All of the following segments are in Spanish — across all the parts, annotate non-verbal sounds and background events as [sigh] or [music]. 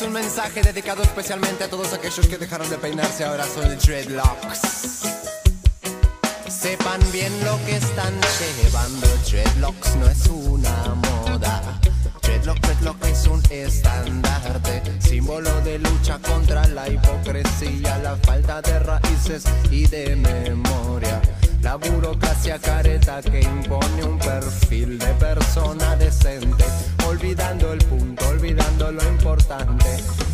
es un mensaje dedicado especialmente a todos aquellos que dejaron de peinarse ahora son dreadlocks. Sepan bien lo que están llevando, dreadlocks no es una moda. Dreadlock, dreadlock es un estandarte, símbolo de lucha contra la hipocresía, la falta de raíces y de memoria. La burocracia careta que impone un perfil de persona decente, olvidando el punto, olvidando lo importante.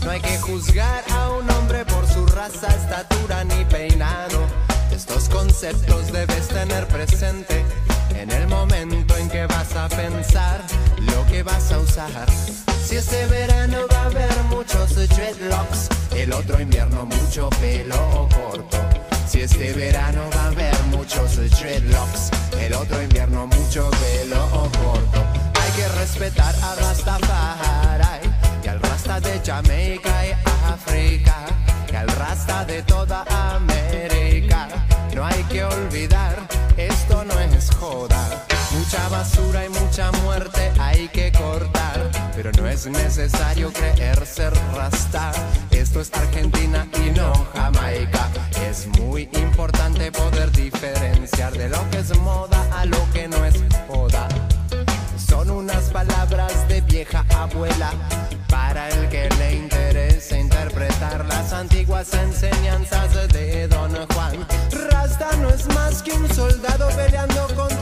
No hay que juzgar a un hombre por su raza, estatura ni peinado. Estos conceptos debes tener presente en el momento en que vas a pensar lo que vas a usar. Si este verano va a haber muchos dreadlocks, el otro invierno mucho pelo corto. Si este verano va a haber muchos dreadlocks, el otro invierno mucho pelo corto. Hay que respetar a Rastafari y al Rasta de Jamaica y África y al Rasta de toda América. No hay que olvidar, esto no es joda. Mucha basura y mucha muerte hay que cortar, pero no es necesario creer ser rasta. Esto es Argentina y no Jamaica. Es muy importante poder diferenciar de lo que es moda a lo que no es joda. Son unas palabras de vieja abuela para el que le interese interpretar las antiguas enseñanzas de Don Juan. Rasta no es más que un soldado peleando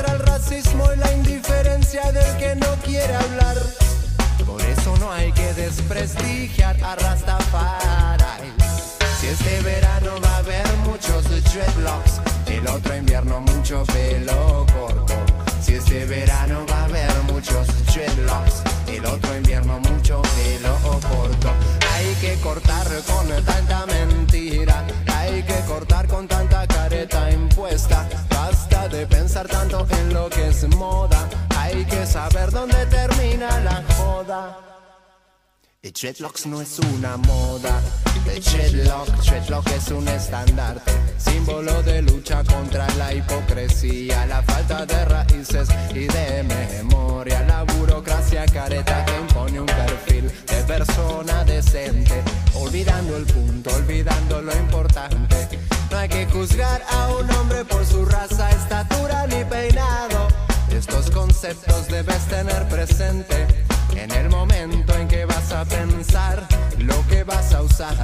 contra el racismo y la indiferencia del que no quiere hablar. Por eso no hay que desprestigiar a Rastafari. Si este verano va a haber muchos dreadlocks, el otro invierno mucho pelo corto. Si este verano va a haber muchos dreadlocks, el otro invierno mucho pelo corto. Hay que cortar con tanta mentira, hay que cortar con tanta careta pensar tanto en lo que es moda, hay que saber dónde termina la joda. El dreadlocks no es una moda. El dreadlock, dreadlock es un estandarte, símbolo de lucha contra la hipocresía, la falta de raíces y de memoria, la burocracia careta que impone un perfil de persona decente, olvidando el punto, olvidando lo importante. No hay que juzgar a un hombre por su raza, estatura ni peinado. Estos conceptos debes tener presente en el momento en que vas a pensar lo que vas a usar.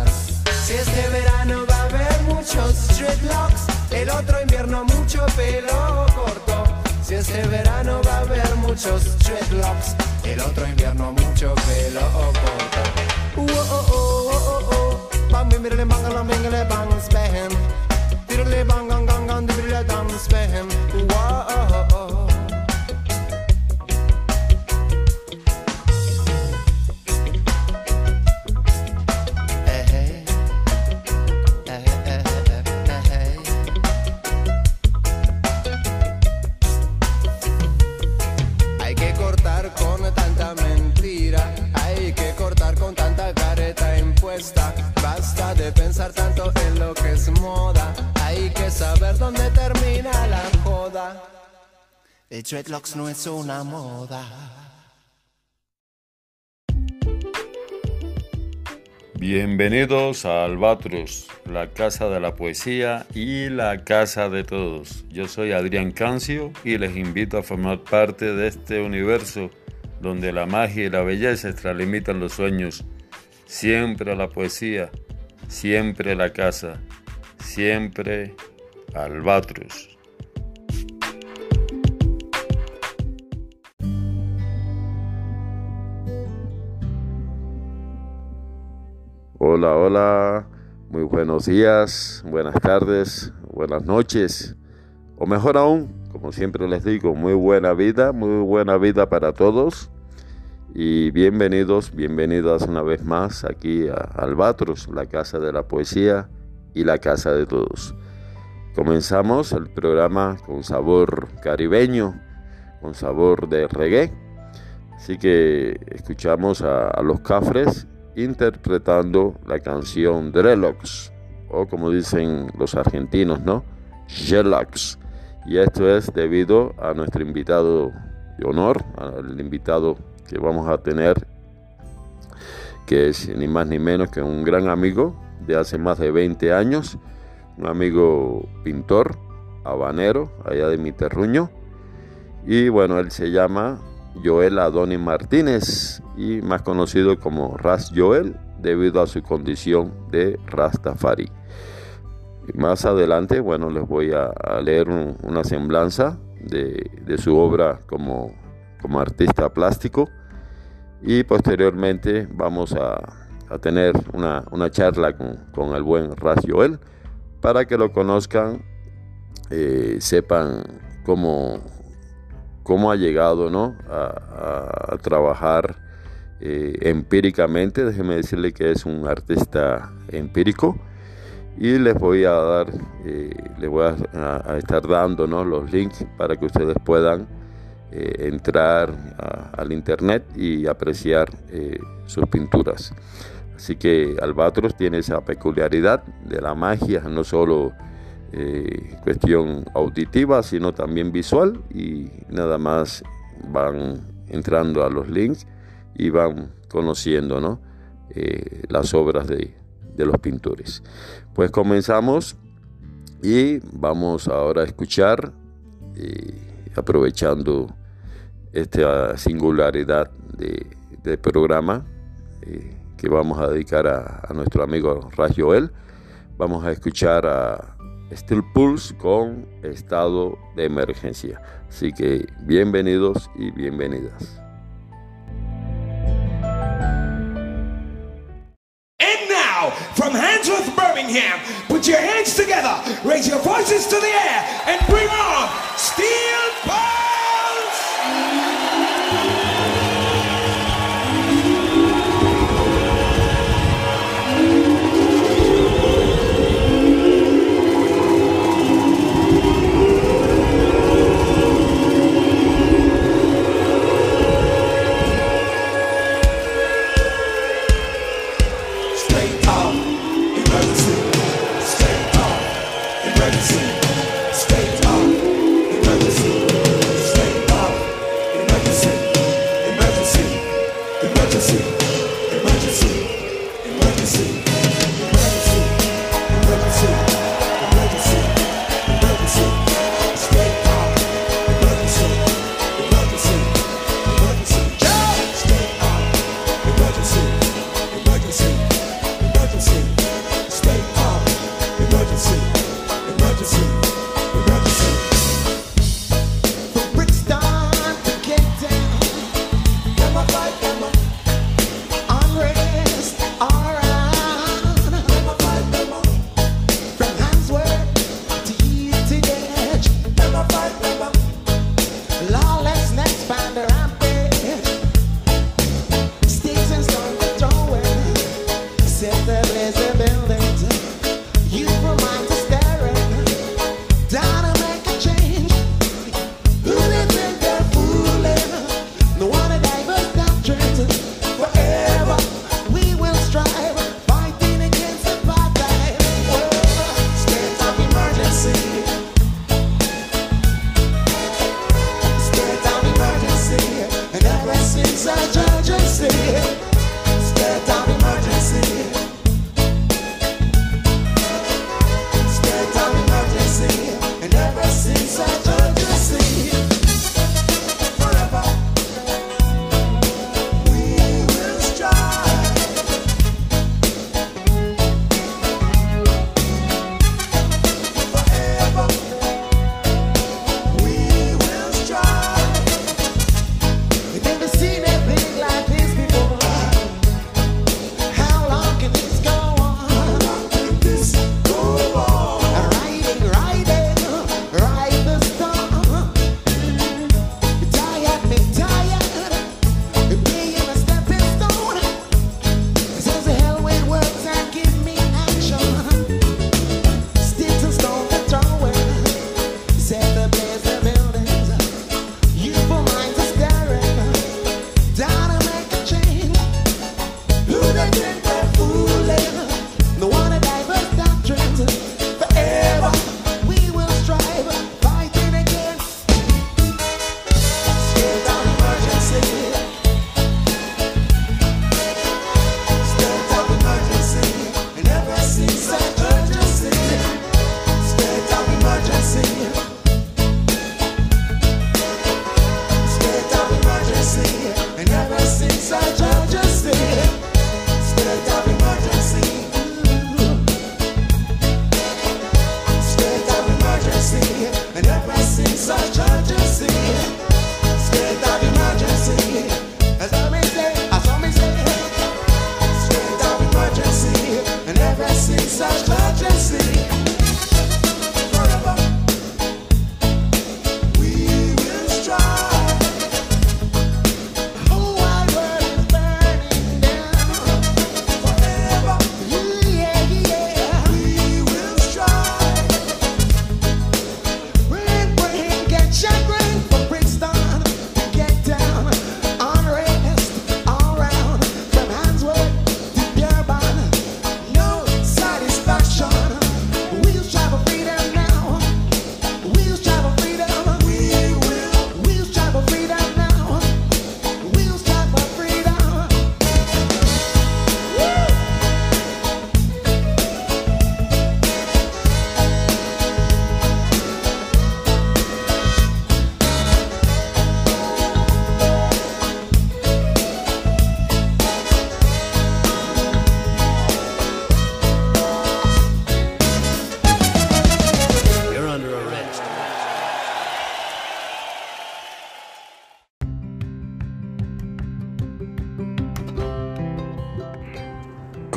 Si este verano va a haber muchos dreadlocks, el otro invierno mucho pelo corto. Si este verano va a haber muchos dreadlocks, el otro invierno mucho pelo corto. Uh, oh, oh, mirle mangala mingale bang spam. Dirle bang gang gang gang dirle dang spam. El dreadlocks no es una moda. Bienvenidos a Albatros, la casa de la poesía y la casa de todos. Yo soy Adrián Cancio y les invito a formar parte de este universo donde la magia y la belleza extralimitan los sueños. Siempre la poesía, siempre la casa, siempre Albatros. Hola, hola, muy buenos días, buenas tardes, buenas noches, o mejor aún, como siempre les digo, muy buena vida, muy buena vida para todos. Y bienvenidos, bienvenidas una vez más aquí a Albatros, la casa de la poesía y la casa de todos. Comenzamos el programa con sabor caribeño, con sabor de reggae. Así que escuchamos a, a los Cafres interpretando la canción Dreadlocks, o como dicen los argentinos, ¿no? Y esto es debido a nuestro invitado de honor, al invitado que vamos a tener, que es ni más ni menos que un gran amigo de hace más de 20 años, un amigo pintor, habanero, allá de mi terruño. Y bueno, él se llama Joel Adoni Martínez y más conocido como Ras Joel debido a su condición de Rastafari. más adelante, bueno, les voy a, leer una semblanza de, su obra como, como artista plástico y posteriormente vamos a, tener una, charla con, el buen Ras Joel para que lo conozcan, eh, sepan cómo, cómo ha llegado ¿no? a, trabajar eh, empíricamente. Déjenme decirle que es un artista empírico y les voy a dar, eh, les voy a, estar dando los links para que ustedes puedan eh, entrar al internet y apreciar sus pinturas. Así que Albatros tiene esa peculiaridad de la magia, no solo eh, cuestión auditiva, sino también visual y nada más van entrando a los links y van conociendo ¿no? Eh, las obras de, los pintores. Pues comenzamos y vamos ahora a escuchar, eh, aprovechando esta singularidad de, programa que vamos a dedicar a, nuestro amigo Rajoel, vamos a escuchar a Steel Pulse con estado de emergencia. Así que bienvenidos y bienvenidas. And now, from Handsworth, Birmingham, put your hands together, raise your voices to the air, and bring on Steel Pulse!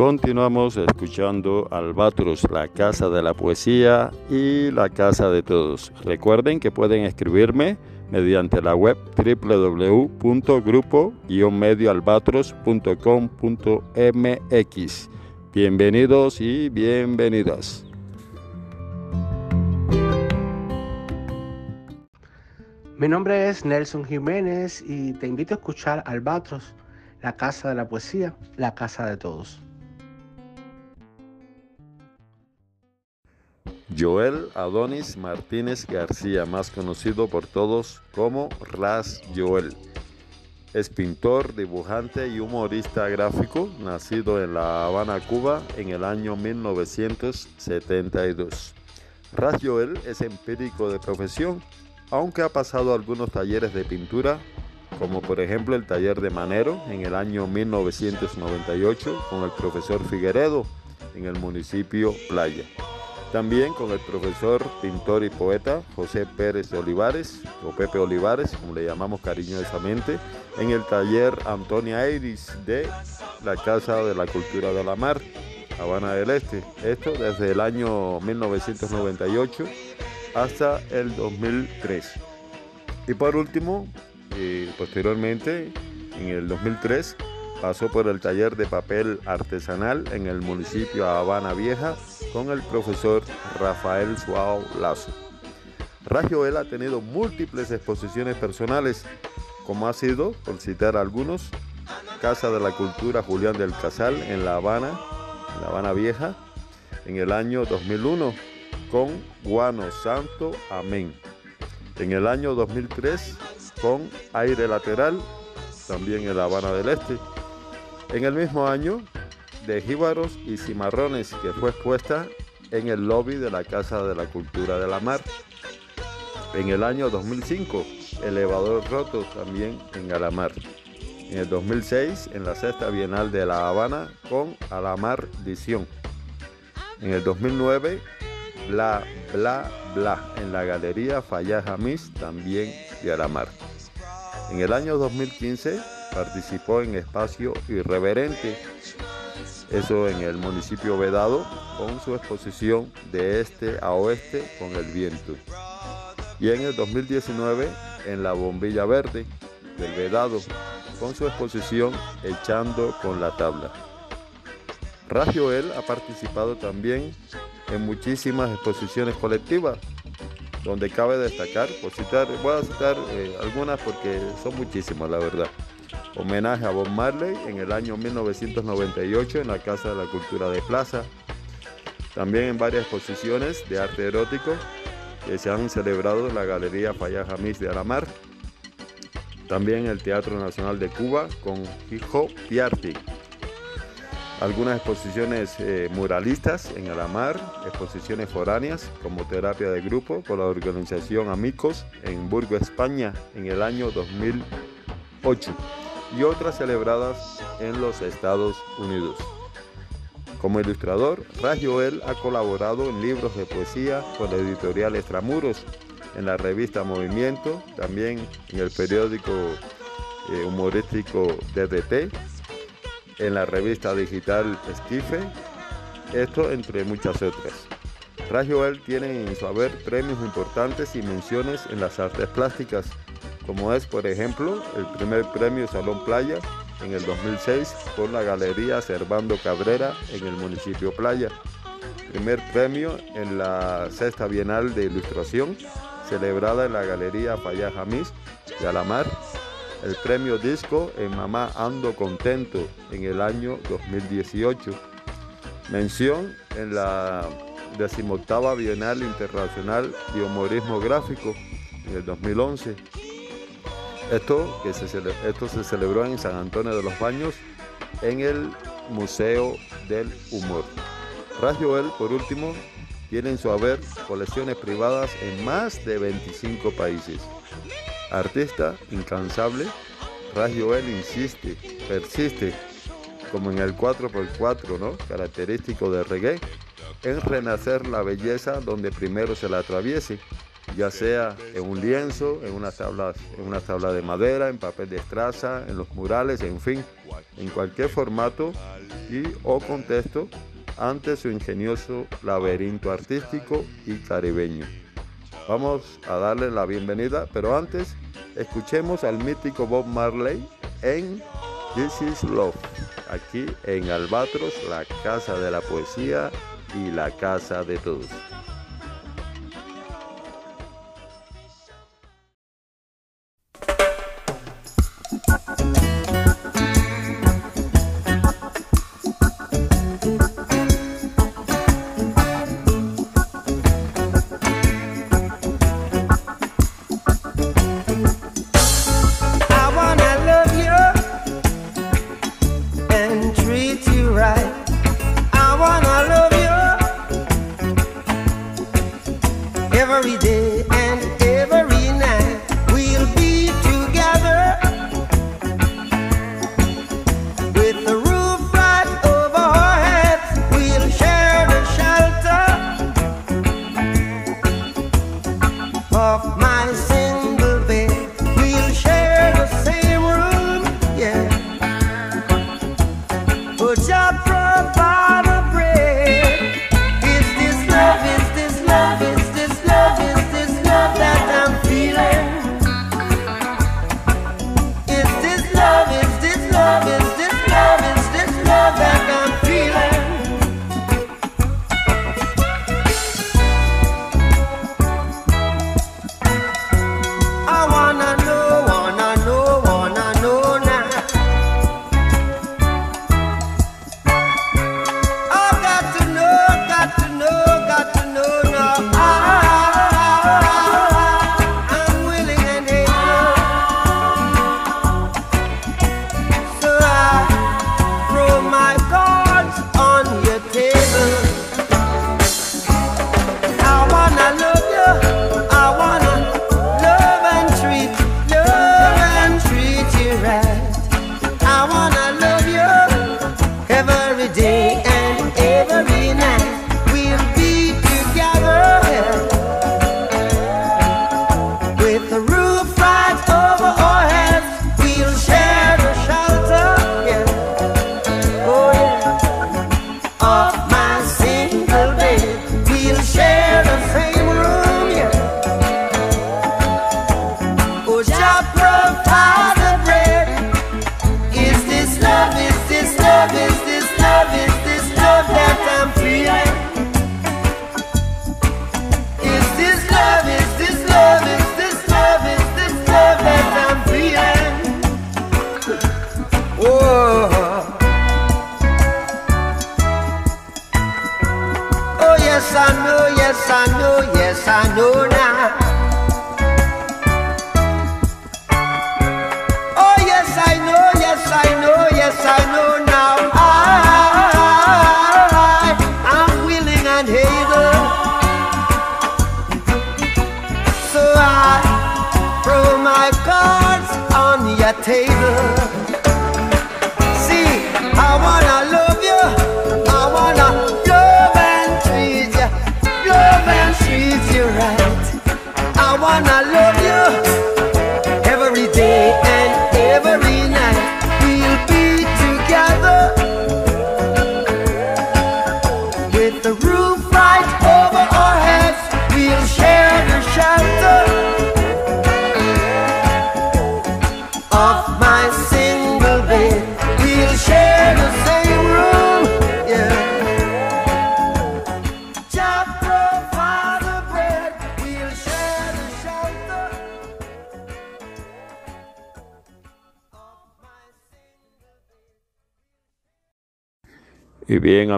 Continuamos escuchando Albatros, la casa de la poesía y la casa de todos. Recuerden que pueden escribirme mediante la web www.grupo-medioalbatros.com.mx. Bienvenidos y bienvenidas. Mi nombre es Nelson Jiménez y te invito a escuchar Albatros, la casa de la poesía, la casa de todos. Joel Adonis Martínez García, más conocido por todos como Ras Joel. Es pintor, dibujante y humorista gráfico, nacido en La Habana, Cuba, en el año 1972. Ras Joel es empírico de profesión, aunque ha pasado algunos talleres de pintura, como por ejemplo el taller de Manero en el año 1998 con el profesor Figueredo en el municipio Playa. También con el profesor, pintor y poeta José Pérez Olivares, o Pepe Olivares, como le llamamos cariñosamente, en el taller Antonia Iris de la Casa de la Cultura de la Mar, Habana del Este. Esto desde el año 1998 hasta el 2003. Y por último, eh, posteriormente, en el 2003, pasó por el taller de papel artesanal en el municipio Habana Vieja con el profesor Rafael Suárez Lazo. Rajoel ha tenido múltiples exposiciones personales, como ha sido, por citar algunos, Casa de la Cultura Julián del Casal en La Habana, en La Habana Vieja, en el año 2001, con Guano Santo Amén. En el año 2003, con Aire Lateral, también en La Habana del Este. En el mismo año, de jíbaros y cimarrones, que fue expuesta en el lobby de la Casa de la Cultura de la Mar. En el año 2005, elevador roto también en Alamar. En el 2006, en la sexta Bienal de La Habana con Alamar Edición. En el 2009, Bla Bla Bla en la Galería Falla Jamis, también de Alamar. En el año 2015, participó en Espacio Irreverente, eso en el municipio Vedado, con su exposición de este a oeste con el viento. Y en el 2019 en la Bombilla Verde del Vedado, con su exposición Echando con la tabla. Rajoel ha participado también en muchísimas exposiciones colectivas, donde cabe destacar, voy a citar eh, algunas porque son muchísimas la verdad homenaje a Bob Marley en el año 1998 en la Casa de la Cultura de Plaza. También en varias exposiciones de arte erótico que se han celebrado en la Galería Falla Jamis de Alamar. También en el Teatro Nacional de Cuba con Hijo Piarti. Algunas exposiciones eh, muralistas en Alamar, exposiciones foráneas como terapia de grupo con la organización Amicos en Burgo, España en el año 2008 y otras celebradas en los Estados Unidos. Como ilustrador, Joel ha colaborado en libros de poesía con la editorial Extramuros, en la revista Movimiento, también en el periódico eh, humorístico DDT, en la revista digital Esquife, esto entre muchas otras. Joel tiene en su haber premios importantes y menciones en las artes plásticas, como es por ejemplo el primer premio Salón Playa en el 2006 por la Galería Servando Cabrera en el municipio Playa, primer premio en la sexta Bienal de Ilustración celebrada en la Galería Falla Jamis de Alamar, el premio disco en Mamá Ando Contento en el año 2018, mención en la decimoctava Bienal Internacional de Humorismo Gráfico en el 2011 esto, que se, esto se celebró en San Antonio de los Baños, en el Museo del Humor. Joel, por último, tiene en su haber colecciones privadas en más de 25 países. Artista incansable, Joel insiste, persiste, como en el 4x4, ¿no? característico de reggae, en renacer la belleza donde primero se la atraviese ya sea en un lienzo, en una tabla, en una tabla de madera, en papel de estraza, en los murales, en fin, en cualquier formato y o contexto ante su ingenioso laberinto artístico y caribeño. Vamos a darle la bienvenida, pero antes escuchemos al mítico Bob Marley en This is Love, aquí en Albatros, la casa de la poesía y la casa de todos.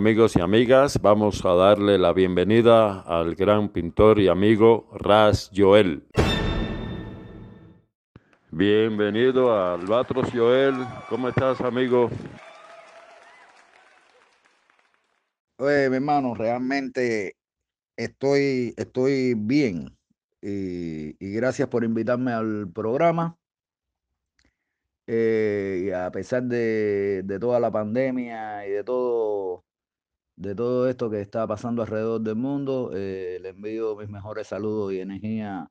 Amigos y amigas, vamos a darle la bienvenida al gran pintor y amigo Ras Joel. Bienvenido a Albatros Joel. ¿Cómo estás, amigo? Oye, mi hermano, realmente estoy, estoy bien. Y, gracias por invitarme al programa. Eh, y a pesar de toda la pandemia y de todo de todo esto que está pasando alrededor del mundo. Eh, le envío mis mejores saludos y energía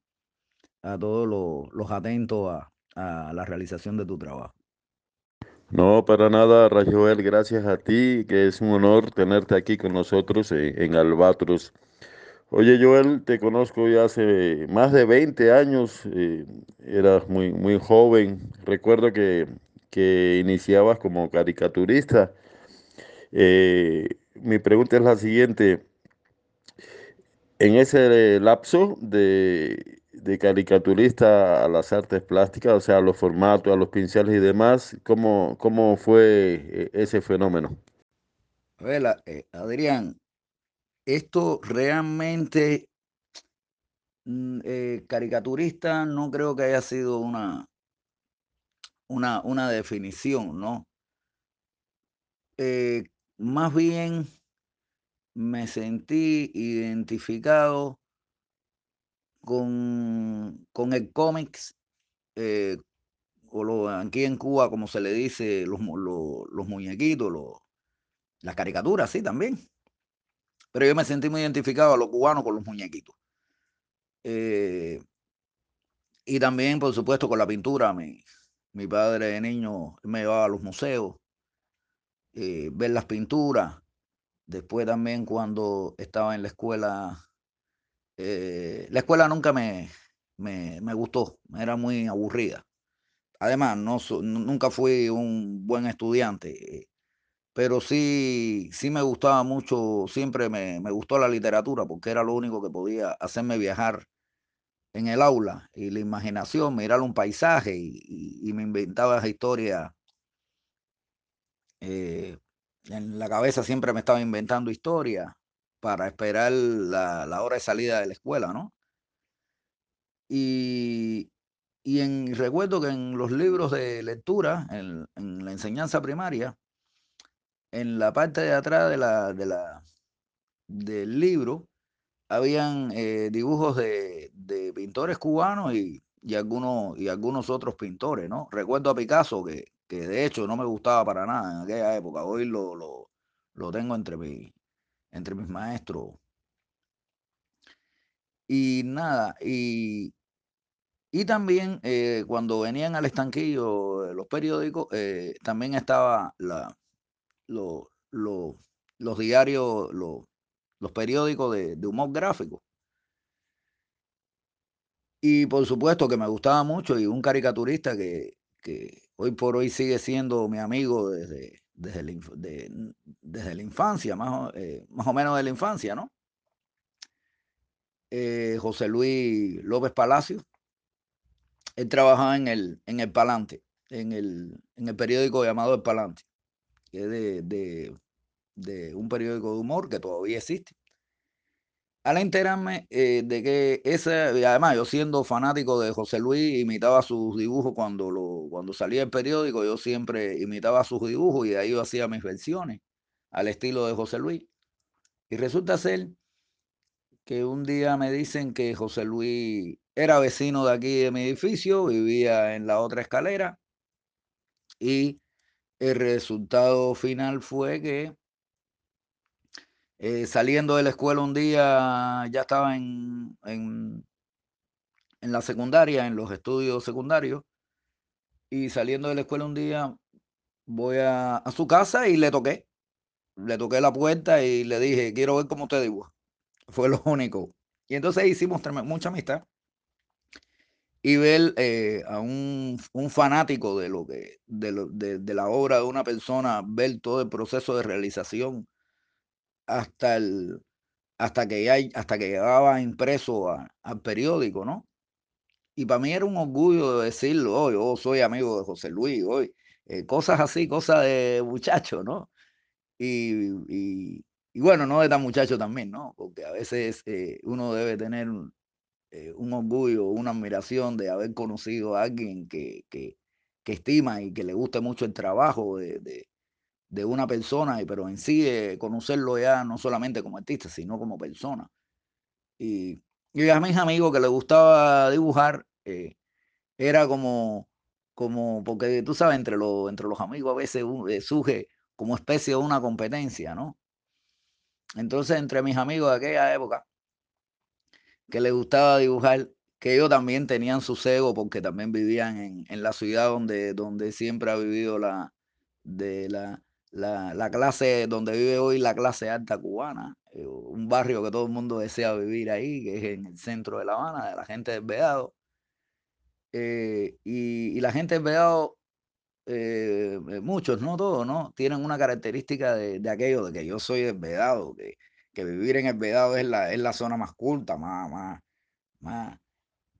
a todos los, los atentos a, a la realización de tu trabajo. No, para nada, Rajoel, gracias a ti, que es un honor tenerte aquí con nosotros en, en Albatros. Oye, Joel, te conozco ya hace más de 20 años, eh, eras muy, muy joven. Recuerdo que, que iniciabas como caricaturista. Eh, mi pregunta es la siguiente. En ese lapso de, caricaturista a las artes plásticas, o sea, a los formatos, a los pinceles y demás, ¿cómo, cómo fue eh, ese fenómeno? A ver, eh, Adrián, esto realmente, mm, eh, caricaturista, no creo que haya sido una, una, una definición, ¿no? Eh, más bien me sentí identificado con, con el cómics, eh, o lo, aquí en Cuba, como se le dice, los, los muñequitos, los- las caricaturas, sí, también. Pero yo me sentí muy identificado a los cubanos con los muñequitos. Eh, y también, por supuesto, con la pintura. Mi, mi padre de niño me llevaba a los museos, eh, ver las pinturas. Después también cuando estaba en la escuela, eh, la escuela nunca me, me, me gustó, era muy aburrida. Además, no, nunca fui un buen estudiante, eh, pero sí, sí me gustaba mucho, siempre me, me gustó la literatura porque era lo único que podía hacerme viajar en el aula y la imaginación, mirar un paisaje y- y me inventaba esa historia. Eh, en la cabeza siempre me estaba inventando historias para esperar la, la hora de salida de la escuela, ¿no? Y, y en, recuerdo que en los libros de lectura, en, la enseñanza primaria, en la parte de atrás de la, de la, del libro, habían eh, dibujos de, de pintores cubanos y, y, algunos, y algunos otros pintores, ¿no? Recuerdo a Picasso, que, que de hecho no me gustaba para nada en aquella época. Hoy lo, lo, lo tengo entre, mi, entre mis maestros. Y nada, y, y también eh, cuando venían al estanquillo eh, los periódicos, eh, también estaba la, lo, lo- los diarios, lo- los periódicos de, de humor gráfico. Y por supuesto que me gustaba mucho y un caricaturista que, que hoy por hoy sigue siendo mi amigo desde, desde, la, de- desde la infancia, más eh, más o menos de la infancia, ¿no? Eh, José Luis López Palacio. Él trabajaba en el, en el Palante, en el, en el periódico llamado El Palante, que es de, de, de un periódico de humor que todavía existe. Al enterarme eh, de que ese, además yo siendo fanático de José Luis, imitaba sus dibujos cuando, lo, cuando salía el periódico, yo siempre imitaba sus dibujos y de ahí hacía mis versiones al estilo de José Luis. Y resulta ser que un día me dicen que José Luis era vecino de aquí de mi edificio, vivía en la otra escalera y el resultado final fue que eh, saliendo de la escuela un día ya estaba en, en, en la secundaria, en los estudios secundarios, y saliendo de la escuela un día voy a, su casa y le toqué. Le toqué la puerta y le dije, quiero ver cómo te dibuja. Fue lo único. Y entonces hicimos mucha amistad. Y ver eh, a un, un fanático de lo de, de- de la obra de una persona, ver todo el proceso de realización hasta el, hasta que ya, hasta que llegaba impreso a- al periódico, ¿no? Y para mí era un orgullo decirlo, hoy, oh, soy amigo de José Luis, hoy, eh, cosas así, cosas de muchacho, ¿no? Y, y, y bueno, no de tan muchacho también, ¿no? Porque a veces eh, uno debe tener eh, un orgullo, una admiración de haber conocido a alguien que, que, que estima y que le guste mucho el trabajo de, de, de una persona, pero en sí eh, conocerlo ya no solamente como artista, sino como persona. Y, y a mis amigos que les gustaba dibujar, eh, era como, como, porque tú sabes, entre, los entre los amigos a veces eh, surge como especie de una competencia, ¿no? entonces entre mis amigos de aquella época, que les gustaba dibujar, que ellos también tenían su cego porque también vivían en, en la ciudad donde, donde siempre ha vivido la, de la, la, la, clase, donde vive hoy la clase alta cubana, eh, un barrio que todo el mundo desea vivir ahí, que es en el centro de La Habana, de la gente del Vedado. Eh, y, y, la gente del Vedado, eh, muchos, no todos, ¿no? Tienen una característica de, de, aquello, de que yo soy del Vedado, que, que vivir en el Vedado es la, es la zona más culta, más, más, más,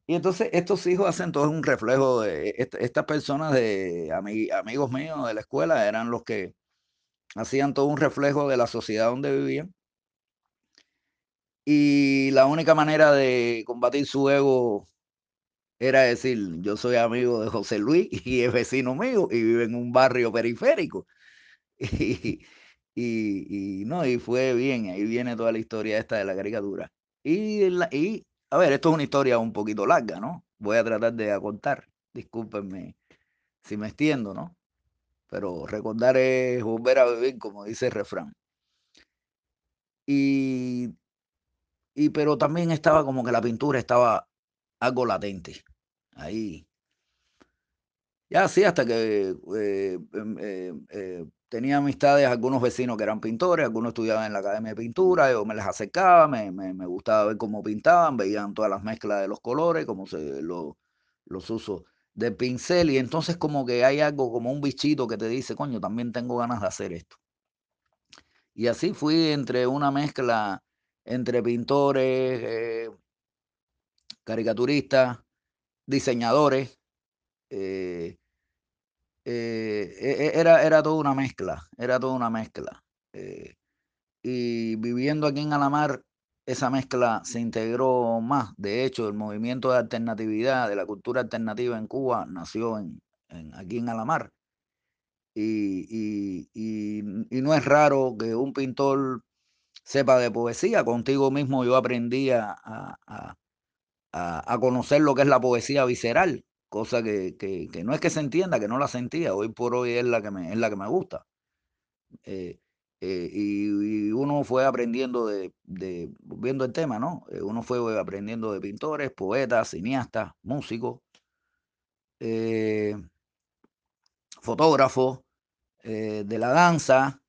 y entonces estos hijos hacen todo un reflejo de estas personas de amigos míos de la escuela eran los que hacían todo un reflejo de la sociedad donde vivían. Y la única manera de combatir su ego era decir, yo soy amigo de José Luis [laughs] y es vecino mío y vive en un barrio periférico. [laughs] Y, no, y fue bien, ahí viene toda la historia esta de la caricatura. Y, y a ver, esto es una historia un poquito larga, ¿no? Voy a tratar de contar. Discúlpenme si me extiendo, ¿no? Pero recordar es volver a vivir, como dice el refrán. Y, y pero también estaba como que la pintura estaba algo latente. Ahí. Ya sí, hasta que eh, em, eh, eh, tenía amistades, algunos vecinos que eran pintores, algunos estudiaban en la academia de pintura, yo me les acercaba, me, me, me gustaba ver cómo pintaban, veían todas las mezclas de los colores, cómo se lo, los usos del pincel, y entonces como que hay algo, como un bichito que te dice, coño, también tengo ganas de hacer esto. Y así fui entre una mezcla entre pintores, eh, caricaturistas, diseñadores, eh, eh, e, e, era, era toda una mezcla, era toda una mezcla. Y viviendo aquí en Alamar, esa mezcla se integró más. De hecho, el movimiento de alternatividad, de la cultura alternativa en Cuba, nació en, aquí en Alamar. Y, y, y, no es raro que un pintor sepa de poesía. Contigo mismo yo aprendí a, a, a conocer lo que es la poesía visceral cosa que, que, que, no es que se entienda, que no la sentía, hoy por hoy es la que me, es la que me gusta. Eh, eh, y, uno fue aprendiendo de, de, viendo el tema, ¿no? Eh, uno fue aprendiendo de pintores, poetas, cineastas, músicos, eh, fotógrafos, de la danza,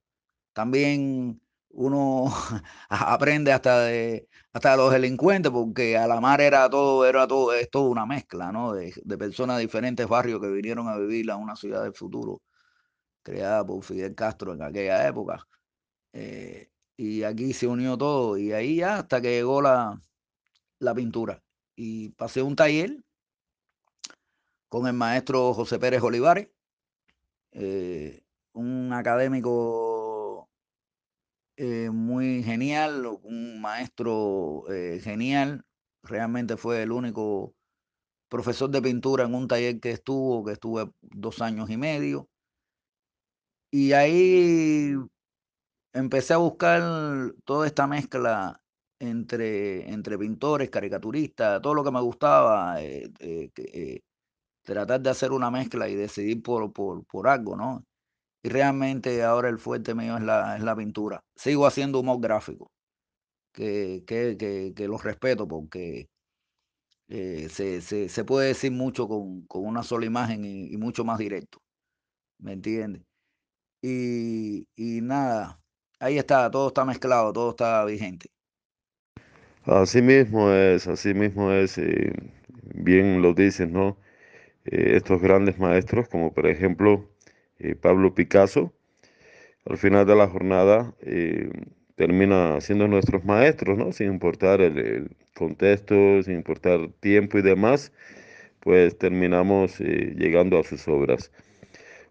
también uno [laughs] aprende hasta de hasta los delincuentes, porque a la mar era todo, era todo, es todo una mezcla, ¿no? De, de, personas de diferentes barrios que vinieron a vivir a una ciudad del futuro, creada por Fidel Castro en aquella época. Eh, y aquí se unió todo, y ahí ya hasta que llegó la, la pintura. Y pasé un taller con el maestro José Pérez Olivares, eh, un académico eh, muy genial, un maestro genial, realmente fue el único profesor de pintura en un taller que estuvo, que estuve dos años y medio. Y ahí empecé a buscar toda esta mezcla entre, entre pintores, caricaturistas, todo lo que me gustaba, eh, eh, tratar de hacer una mezcla y decidir por, por, por algo, ¿no? y realmente ahora el fuerte mío es la, es la pintura. Sigo haciendo humor gráfico, que, que, que, los respeto porque eh, se, se, se, puede decir mucho con, con una sola imagen y, y, mucho más directo. ¿Me entiendes? Y, y nada, ahí está, todo está mezclado, todo está vigente. Así mismo es, así mismo es, bien lo dices, ¿no? Eh, estos grandes maestros, como por ejemplo eh, Pablo Picasso, al final de la jornada eh, termina siendo nuestros maestros, ¿no? Sin importar el, el, contexto, sin importar tiempo y demás, pues terminamos llegando a sus obras.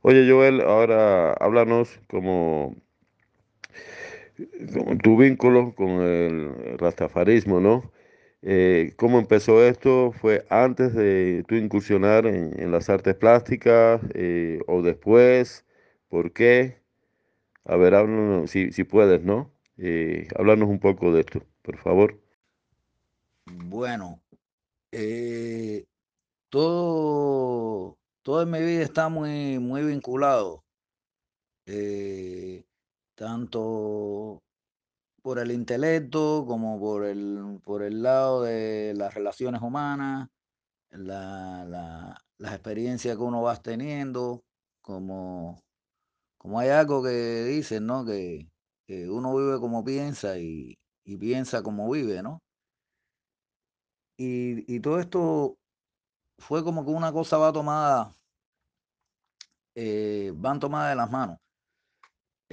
Oye Joel, ahora háblanos como tu vínculo con el rastafarismo, ¿no? Eh, ¿Cómo empezó esto? ¿Fue antes de tu incursionar en, las artes plásticas eh, o después? ¿Por qué? A ver, si, si puedes, ¿no? Eh, háblanos un poco de esto, por favor. Bueno, eh, todo, todo en mi vida está muy, muy vinculado, eh, tanto por el intelecto como por el, por el lado de las relaciones humanas, la, la, las experiencias que uno va teniendo, como, como hay algo que dicen, ¿no? Que, que uno vive como piensa y, piensa como vive, ¿no? Y, y, todo esto fue como que una cosa va tomada, eh, van tomadas de las manos.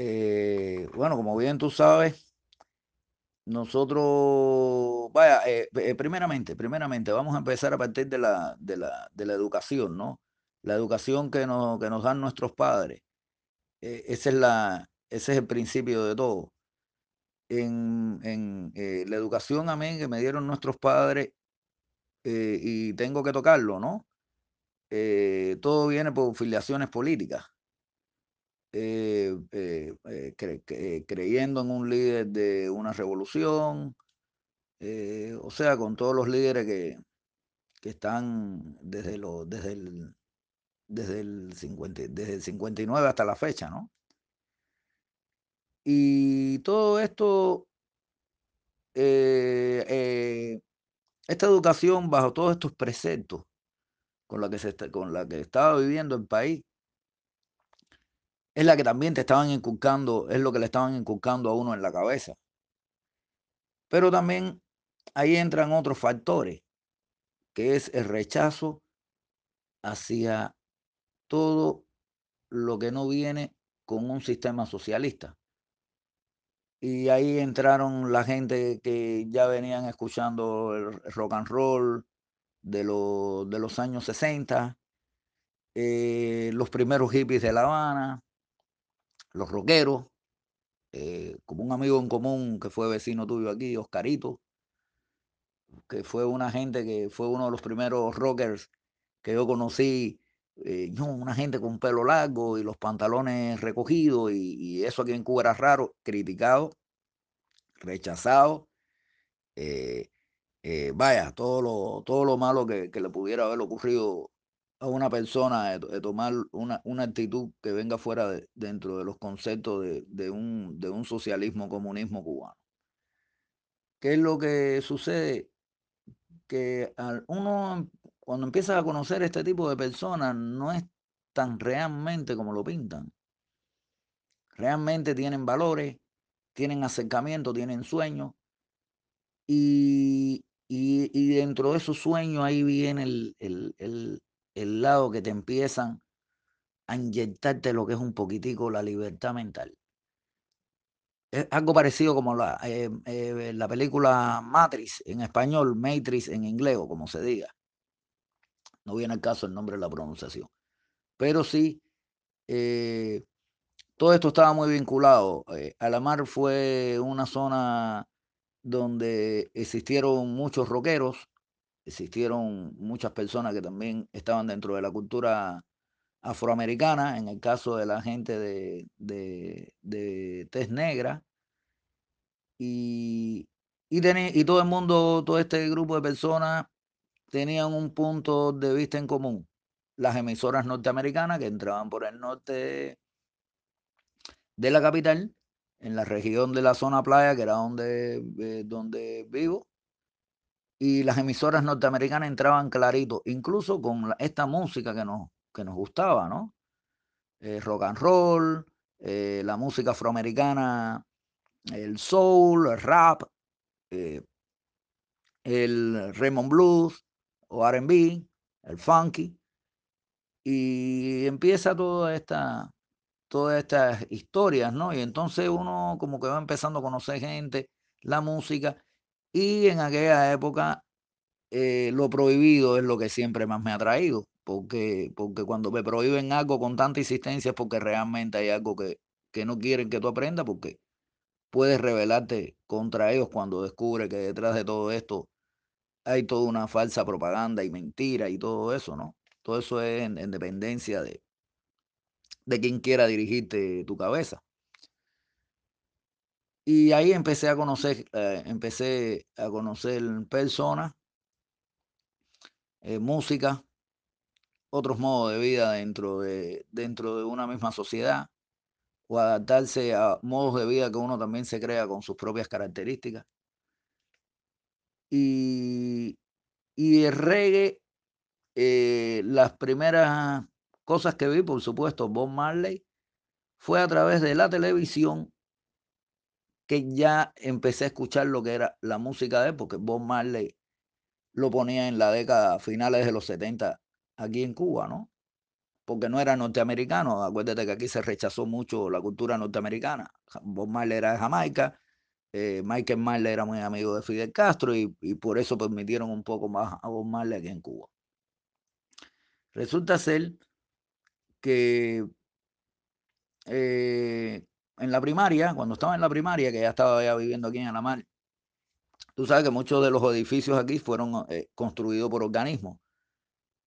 Eh, bueno, como bien tú sabes, nosotros, vaya, eh, eh, primeramente, primeramente, vamos a empezar a partir de la, de la, de la educación, ¿no? La educación que nos, que nos dan nuestros padres. Ese, es la, ese es el principio de todo. En, en la educación, amén, que me dieron nuestros padres, y tengo que tocarlo, ¿no? todo viene por filiaciones políticas. Eh, eh, eh, cre cre creyendo en un líder de una revolución, o sea, con todos los líderes que, que están desde, desde, el, desde, el 50, desde el 59 hasta la fecha, ¿no? Y todo esto, esta educación bajo todos estos preceptos con la que, se está, con la que estaba viviendo el país, es la que también te estaban inculcando, es lo que le estaban inculcando a uno en la cabeza. Pero también ahí entran otros factores, que es el rechazo hacia todo lo que no viene con un sistema socialista. Y ahí entraron la gente que ya venían escuchando el rock and roll de, de los años 60, eh, los primeros hippies de La Habana, los rockeros, eh, como un amigo en común que fue vecino tuyo aquí, Oscarito, que fue una gente que fue uno de los primeros rockers que yo conocí, eh, una gente con pelo largo y los pantalones recogidos, y, eso aquí en Cuba era raro, criticado, rechazado. Eh, vaya, todo lo, todo lo malo que, que, le pudiera haber ocurrido a una persona de, tomar una, una, actitud que venga fuera de, dentro de los conceptos de, de, un, de un socialismo, comunismo cubano. ¿Qué es lo que sucede? Que uno, cuando empieza a conocer este tipo de personas, no es tan realmente como lo pintan. Realmente tienen valores, tienen acercamiento, tienen sueños. Y, y, y dentro de esos sueños ahí viene el, el el lado que te empiezan a inyectarte lo que es un poquitico la libertad mental. Es algo parecido como la, eh, eh, la película Matrix en español, Matrix en inglés o como se diga. No viene el caso el nombre de la pronunciación. Pero sí, eh, todo esto estaba muy vinculado. Alamar fue una zona donde existieron muchos rockeros, existieron muchas personas que también estaban dentro de la cultura afroamericana, en el caso de la gente de, de, de tez negra, y, y, y todo el mundo, todo este grupo de personas tenían un punto de vista en común. Las emisoras norteamericanas que entraban por el norte de la capital, en la región de la zona playa, que era donde, eh, donde vivo, y las emisoras norteamericanas entraban clarito, incluso con esta música que nos, que nos gustaba, ¿no? Eh, rock and roll, eh, la música afroamericana, el soul, el rap, eh, el Raymond Blues o RB, el funky. Y empieza toda esta, todas estas historias, ¿no? Y entonces uno como que va empezando a conocer gente, la música, y en aquella época eh, lo prohibido es lo que siempre más me ha traído, porque, porque cuando me prohíben algo con tanta insistencia es porque realmente hay algo que, que no quieren que tú aprendas, porque puedes rebelarte contra ellos cuando descubre que detrás de todo esto hay toda una falsa propaganda y mentira y todo eso, ¿no? Todo eso es en, dependencia de, de quien quiera dirigirte tu cabeza. Y ahí empecé a conocer, eh, empecé a conocer personas, eh, música, otros modos de vida dentro de, dentro de una misma sociedad, o adaptarse a modos de vida que uno también se crea con sus propias características. Y, y el reggae, eh, las primeras cosas que vi, por supuesto, Bob Marley, fue a través de la televisión que ya empecé a escuchar lo que era la música de él, porque Bob Marley lo ponía en la década finales de los 70 aquí en Cuba, ¿no? Porque no era norteamericano. Acuérdate que aquí se rechazó mucho la cultura norteamericana. Bob Marley era de Jamaica, eh, Michael Marley era muy amigo de Fidel Castro y, y, por eso permitieron un poco más a Bob Marley aquí en Cuba. Resulta ser que eh, en la primaria, cuando estaba en la primaria, que ya estaba ya viviendo aquí en Alamar, tú sabes que muchos de los edificios aquí fueron eh, construidos por organismos.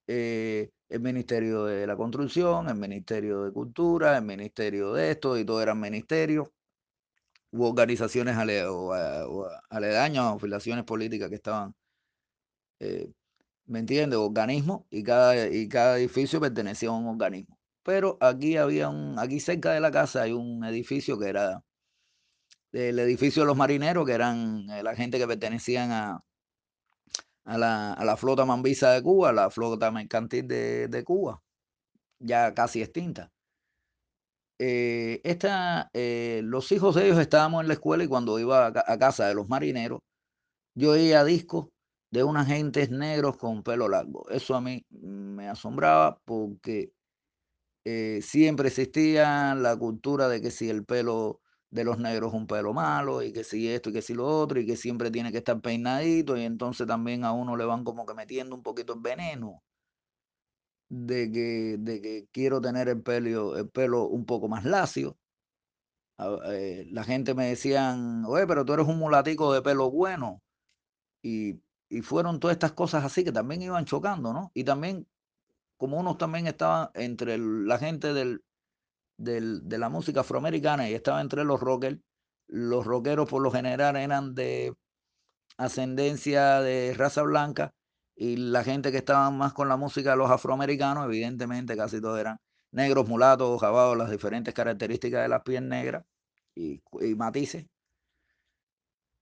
Eh, el Ministerio de la Construcción, el Ministerio de Cultura, el Ministerio de esto, y todo eran ministerios. Hubo organizaciones ale, o, o políticas que estaban, eh, ¿me entiendes? Organismos, y cada, y cada edificio pertenecía a un organismo. Pero aquí había un, aquí cerca de la casa hay un edificio que era el edificio de los marineros, que eran eh, la gente que pertenecían a, a la, a la flota mambisa de Cuba, la flota mercantil de, de Cuba, ya casi extinta. Eh, esta, eh, los hijos de ellos estábamos en la escuela y cuando iba a, a casa de los marineros, yo oía discos de unas gentes negros con pelo largo. Eso a mí me asombraba porque eh, siempre existía la cultura de que si el pelo de los negros es un pelo malo y que si esto y que si lo otro y que siempre tiene que estar peinadito y entonces también a uno le van como que metiendo un poquito el veneno de que, de que quiero tener el pelo, el pelo un poco más lacio. Eh, la gente me decían, oye, pero tú eres un mulatico de pelo bueno. Y, y fueron todas estas cosas así que también iban chocando, ¿no? Y también, como unos también estaban entre la gente del, del, de la música afroamericana y estaba entre los rockers, los rockeros por lo general eran de ascendencia de raza blanca y la gente que estaba más con la música de los afroamericanos, evidentemente casi todos eran negros, mulatos, jabados, las diferentes características de la piel negra y, matices.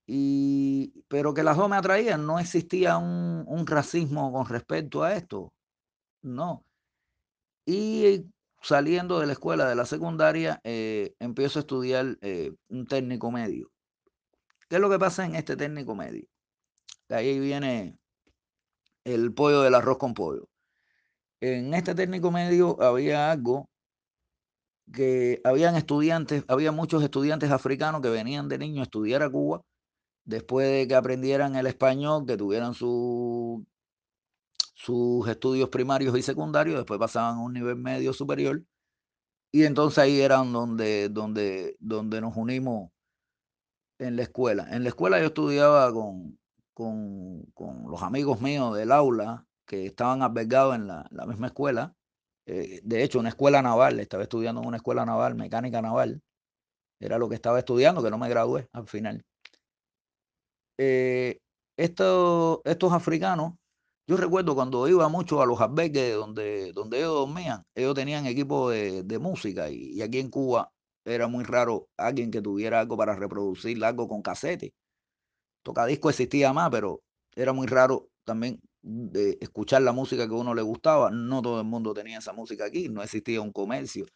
Y, pero que las dos me atraían, no existía un racismo con respecto a esto, no. Y saliendo de la escuela de la secundaria, eh, empiezo a estudiar eh, un técnico medio. ¿Qué es lo que pasa en este técnico medio? ahí viene el pollo del arroz con pollo. En este técnico medio había algo que habían estudiantes, había muchos estudiantes africanos que venían de niño a estudiar a Cuba, después de que aprendieran el español, que tuvieran su sus estudios primarios y secundarios, después pasaban a un nivel medio superior, y entonces ahí eran donde, donde, donde nos unimos en la escuela. En la escuela yo estudiaba con, con, con los amigos míos del aula que estaban albergados en la, la misma escuela. Eh, de hecho, una escuela naval, estaba estudiando en una escuela naval, mecánica naval. Era lo que estaba estudiando, que no me gradué al final. Eh, estos, estos africanos yo recuerdo cuando iba mucho a los albergues donde, donde ellos dormían, ellos tenían equipo de, música y, aquí en Cuba era muy raro alguien que tuviera algo para reproducir algo con casete. Tocadisco existía más, pero era muy raro también de escuchar la música que a uno le gustaba. No todo el mundo tenía esa música aquí, no existía un comercio,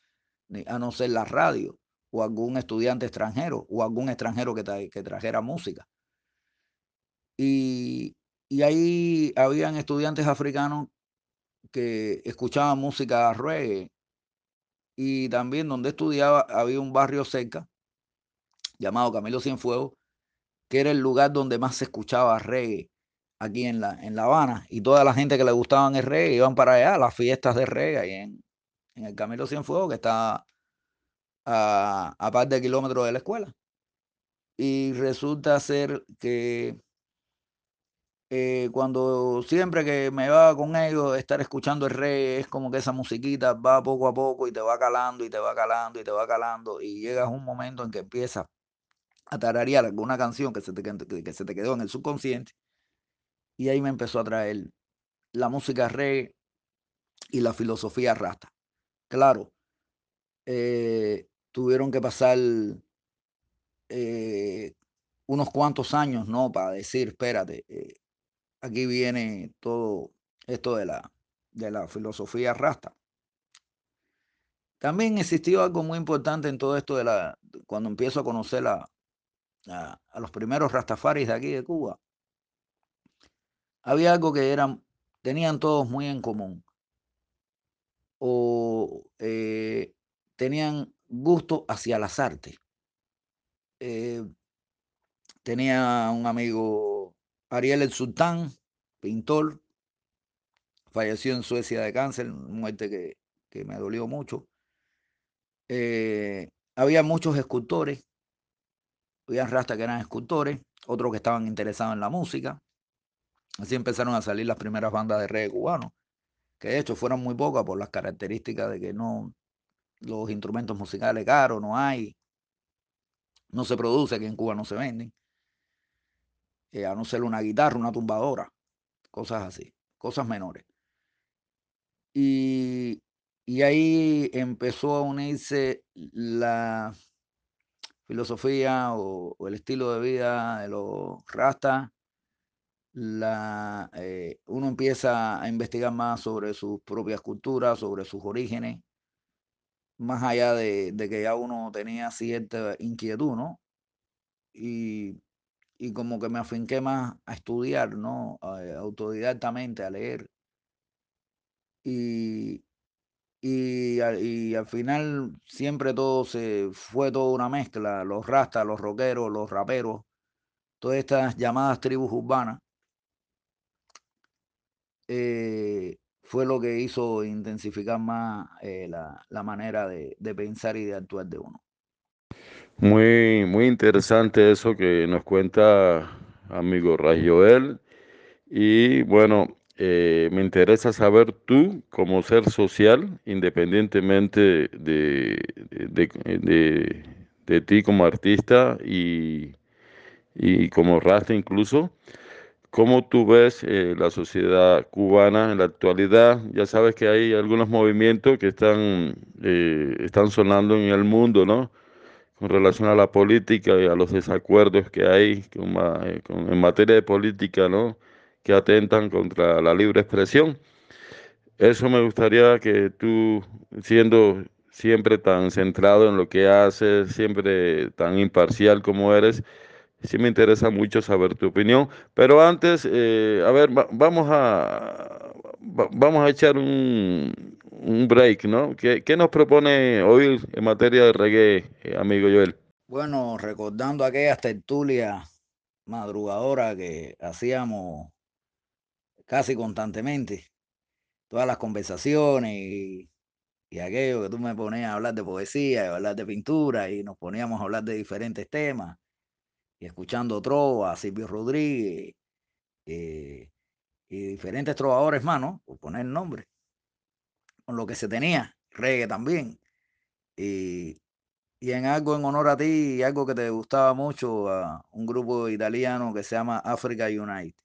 a no ser la radio o algún estudiante extranjero o algún extranjero que, tra que trajera música. Y, y ahí habían estudiantes africanos que escuchaban música reggae. Y también donde estudiaba había un barrio cerca llamado Camilo Cienfuegos, que era el lugar donde más se escuchaba reggae aquí en La, en la Habana. Y toda la gente que le gustaban el reggae iban para allá a las fiestas de reggae ahí en, en el Camilo Cienfuegos, que está a, a par de kilómetros de la escuela. Y resulta ser que eh, cuando siempre que me va con ellos, estar escuchando el rey, es como que esa musiquita va poco a poco y te va calando y te va calando y te va calando y llegas a un momento en que empiezas a tararear alguna canción que se te, que se te quedó en el subconsciente y ahí me empezó a traer la música reggae y la filosofía rasta. Claro, eh, tuvieron que pasar eh, unos cuantos años, ¿no? Para decir, espérate, aquí viene todo esto de la, de la filosofía rasta. También existió algo muy importante en todo esto de la, cuando empiezo a conocer a, a, los primeros rastafaris de aquí de Cuba. Había algo que eran, tenían todos muy en común. O eh, tenían gusto hacia las artes. Eh, tenía un amigo, Ariel el Sultán, pintor, falleció en Suecia de cáncer, muerte que, que me dolió mucho. Eh, había muchos escultores, había rastas que eran escultores, otros que estaban interesados en la música. Así empezaron a salir las primeras bandas de reggae cubano, que de hecho fueron muy pocas por las características de que no, los instrumentos musicales caros, no hay, no se produce, aquí en Cuba no se venden. Eh, a no ser una guitarra, una tumbadora, cosas así, cosas menores. Y, y ahí empezó a unirse la filosofía o, el estilo de vida de los rastas. La, eh, uno empieza a investigar más sobre sus propias culturas, sobre sus orígenes, más allá de, que ya uno tenía cierta inquietud, ¿no? Y, y como que me afinqué más a estudiar, ¿no? autodidactamente, a leer. Y, y, al final siempre todo se fue toda una mezcla, los rastas, los rockeros, los raperos, todas estas llamadas tribus urbanas, eh, fue lo que hizo intensificar más eh, la, manera de, de, pensar y de actuar de uno. Muy, muy interesante eso que nos cuenta amigo Joel. Y bueno, eh, me interesa saber tú, como ser social, independientemente de, de, ti como artista y, y, como rasta incluso, cómo tú ves eh, la sociedad cubana en la actualidad. Ya sabes que hay algunos movimientos que están, eh, están sonando en el mundo, ¿no? Con relación a la política y a los desacuerdos que hay en materia de política, ¿no? que atentan contra la libre expresión. Eso me gustaría que tú, siendo siempre tan centrado en lo que haces, siempre tan imparcial como eres, sí me interesa mucho saber tu opinión. Pero antes, eh, a ver, vamos a vamos a echar un, un break, ¿no? ¿Qué, ¿Qué, nos propone hoy en materia de reggae, eh, amigo Joel? Bueno, recordando aquellas tertulias madrugadoras que hacíamos casi constantemente. Todas las conversaciones y, aquello que tú me ponías a hablar de poesía y hablar de pintura y nos poníamos a hablar de diferentes temas y escuchando trova, Silvio Rodríguez eh, y diferentes trovadores más, ¿no? Por poner nombre. Con lo que se tenía, reggae también. Y, y en algo en honor a ti y algo que te gustaba mucho, a un grupo italiano que se llama Africa Unite.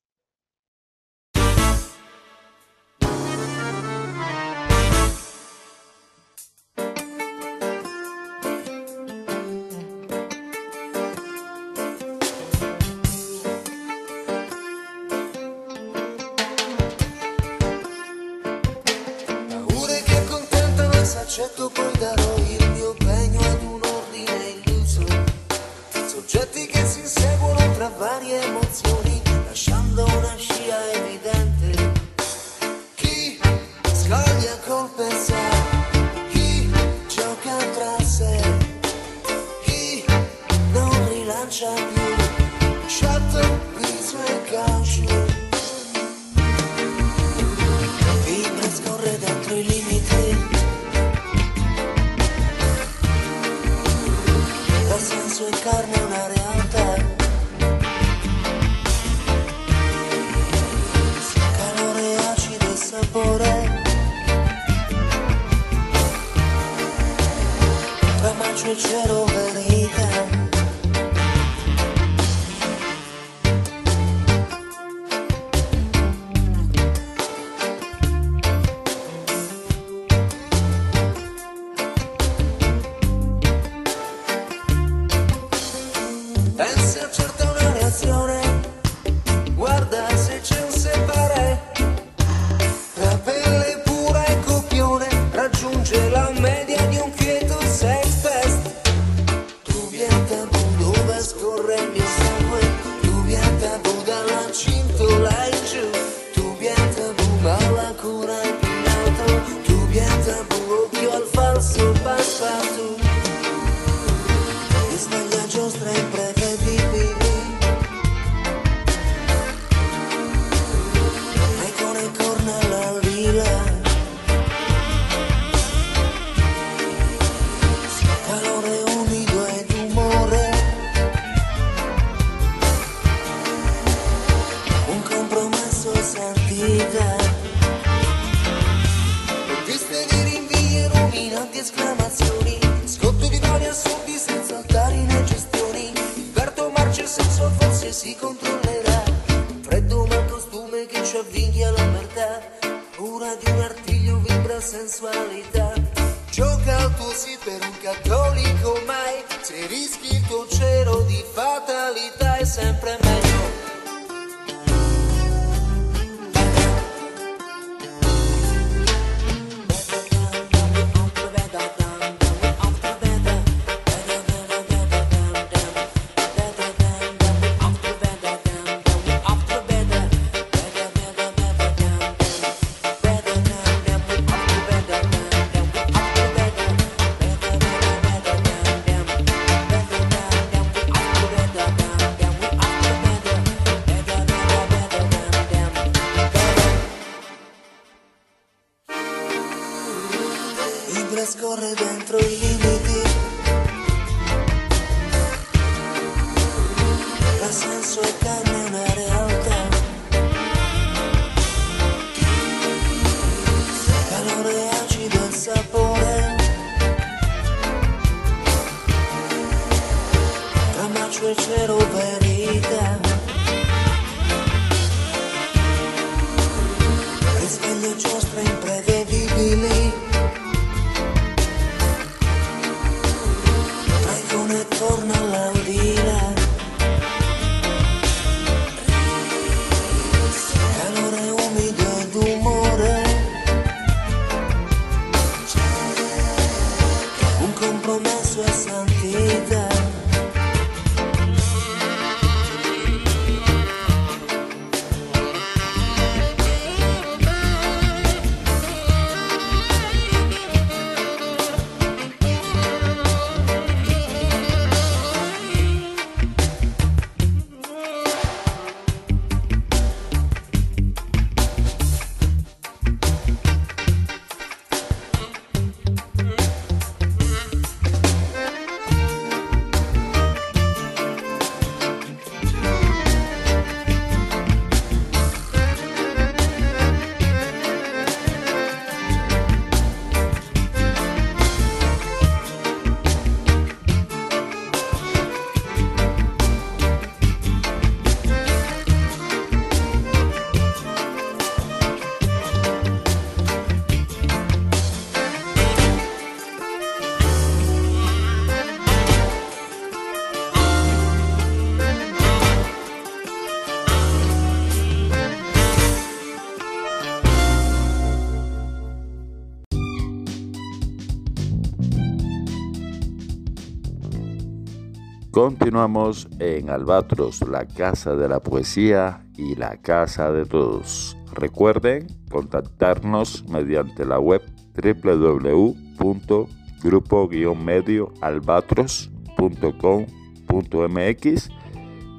Continuamos en Albatros, la casa de la poesía y la casa de todos. Recuerden contactarnos mediante la web www.grupo-medioalbatros.com.mx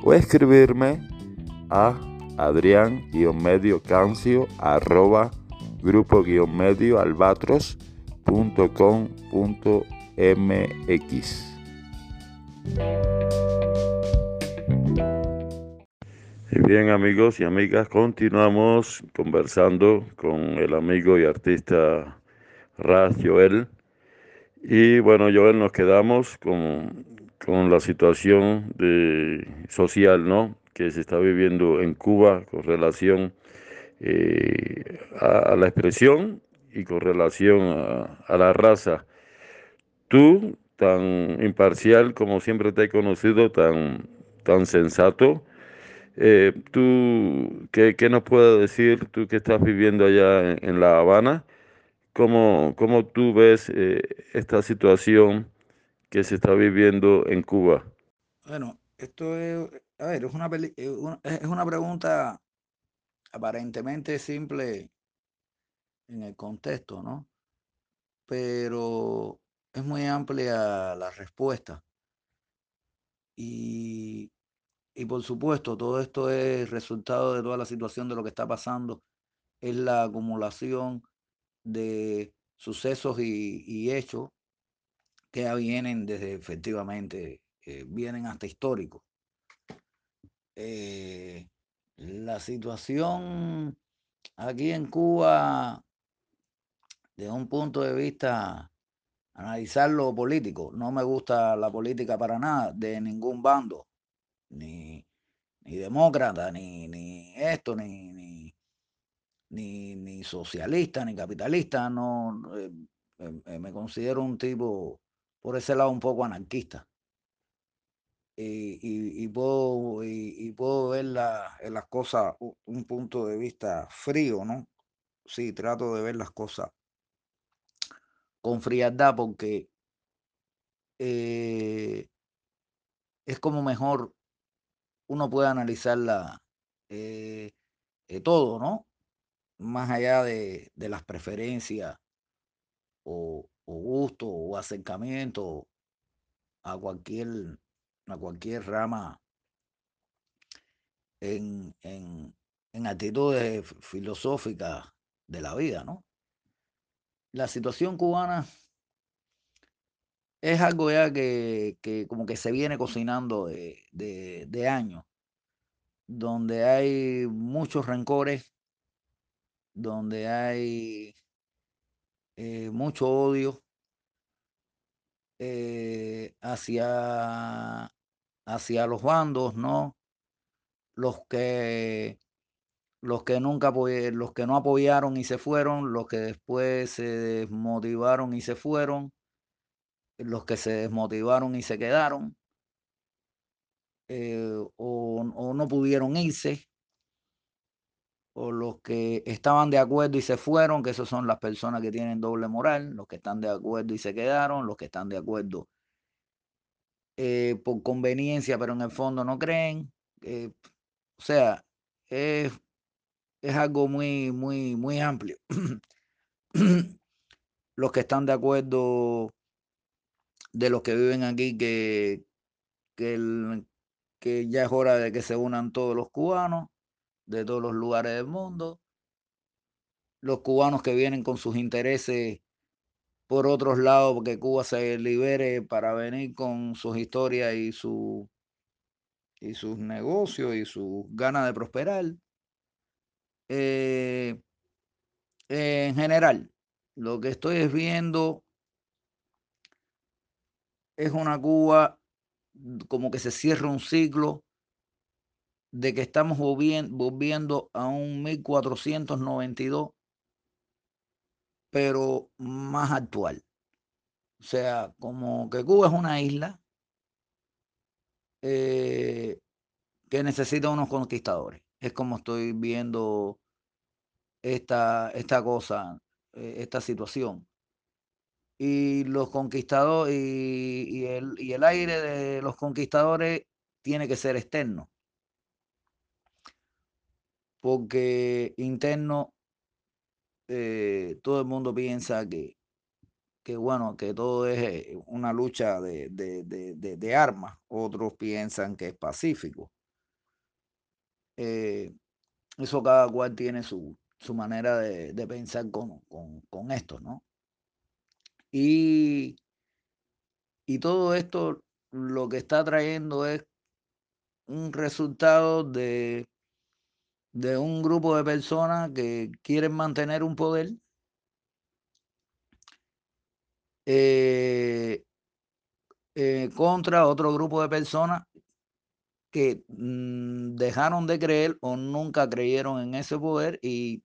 o escribirme a adrián-medio cancio arroba grupo-medio albatros.com.mx. Bien amigos y amigas, continuamos conversando con el amigo y artista Raz Joel. Y bueno, Joel, nos quedamos con, con la situación social ¿no? que se está viviendo en Cuba con relación eh, a, a, la expresión y con relación a, a la raza. Tú tan imparcial como siempre te he conocido, tan, tan sensato. Eh, ¿Tú qué, qué, nos puedes decir, tú que estás viviendo allá en, La Habana? ¿Cómo, cómo tú ves eh, esta situación que se está viviendo en Cuba? Bueno, esto es, a ver, es una, es una pregunta aparentemente simple en el contexto, ¿no? Pero es muy amplia la respuesta. Y, y, por supuesto, todo esto es resultado de toda la situación de lo que está pasando. Es la acumulación de sucesos y, y hechos que ya vienen desde efectivamente, eh, vienen hasta históricos. Eh, la situación aquí en Cuba, desde un punto de vista analizar lo político. No me gusta la política para nada, de ningún bando, ni, ni demócrata, ni, ni esto, ni, ni, ni, ni socialista, ni capitalista. No, eh, eh, me considero un tipo, por ese lado, un poco anarquista. Y, y, puedo, y, puedo ver la, las cosas un punto de vista frío, ¿no? Sí, trato de ver las cosas con frialdad porque eh, es como mejor uno puede analizarla eh, eh, todo, ¿no? Más allá de, las preferencias o, o gusto o acercamiento a cualquier, a cualquier rama en, en, en actitudes filosóficas de la vida, ¿no? La situación cubana es algo ya que, que como que se viene cocinando de, de, años, donde hay muchos rencores, donde hay eh, mucho odio eh, hacia, hacia los bandos, ¿no? Los que los que nunca los que no apoyaron y se fueron, los que después se desmotivaron y se fueron, los que se desmotivaron y se quedaron, eh, o, no pudieron irse, o los que estaban de acuerdo y se fueron, que esas son las personas que tienen doble moral, los que están de acuerdo y se quedaron, los que están de acuerdo eh, por conveniencia, pero en el fondo no creen. Eh, o sea, es es algo muy, muy, muy amplio. [clears throat] los que están de acuerdo de los que viven aquí que, que, que ya es hora de que se unan todos los cubanos de todos los lugares del mundo. Los cubanos que vienen con sus intereses por otros lados, porque Cuba se libere para venir con sus historias y, su, y sus negocios y sus ganas de prosperar. Eh, en general, lo que estoy viendo es una Cuba como que se cierra un ciclo de que estamos volviendo a un 1492, pero más actual. O sea, como que Cuba es una isla eh, que necesita unos conquistadores. Es como estoy viendo esta, esta cosa, eh, esta situación. Y los conquistadores y, el, y el aire de los conquistadores tiene que ser externo. Porque interno, eh, todo el mundo piensa que, que, bueno, que todo es eh, una lucha de, de, de, de armas. Otros piensan que es pacífico. eso cada cual tiene su, su manera de, de pensar con, con, con, esto, ¿no? Y, y todo esto lo que está trayendo es un resultado de, de un grupo de personas que quieren mantener un poder eh, eh, contra otro grupo de personas que mm, dejaron de creer o nunca creyeron en ese poder y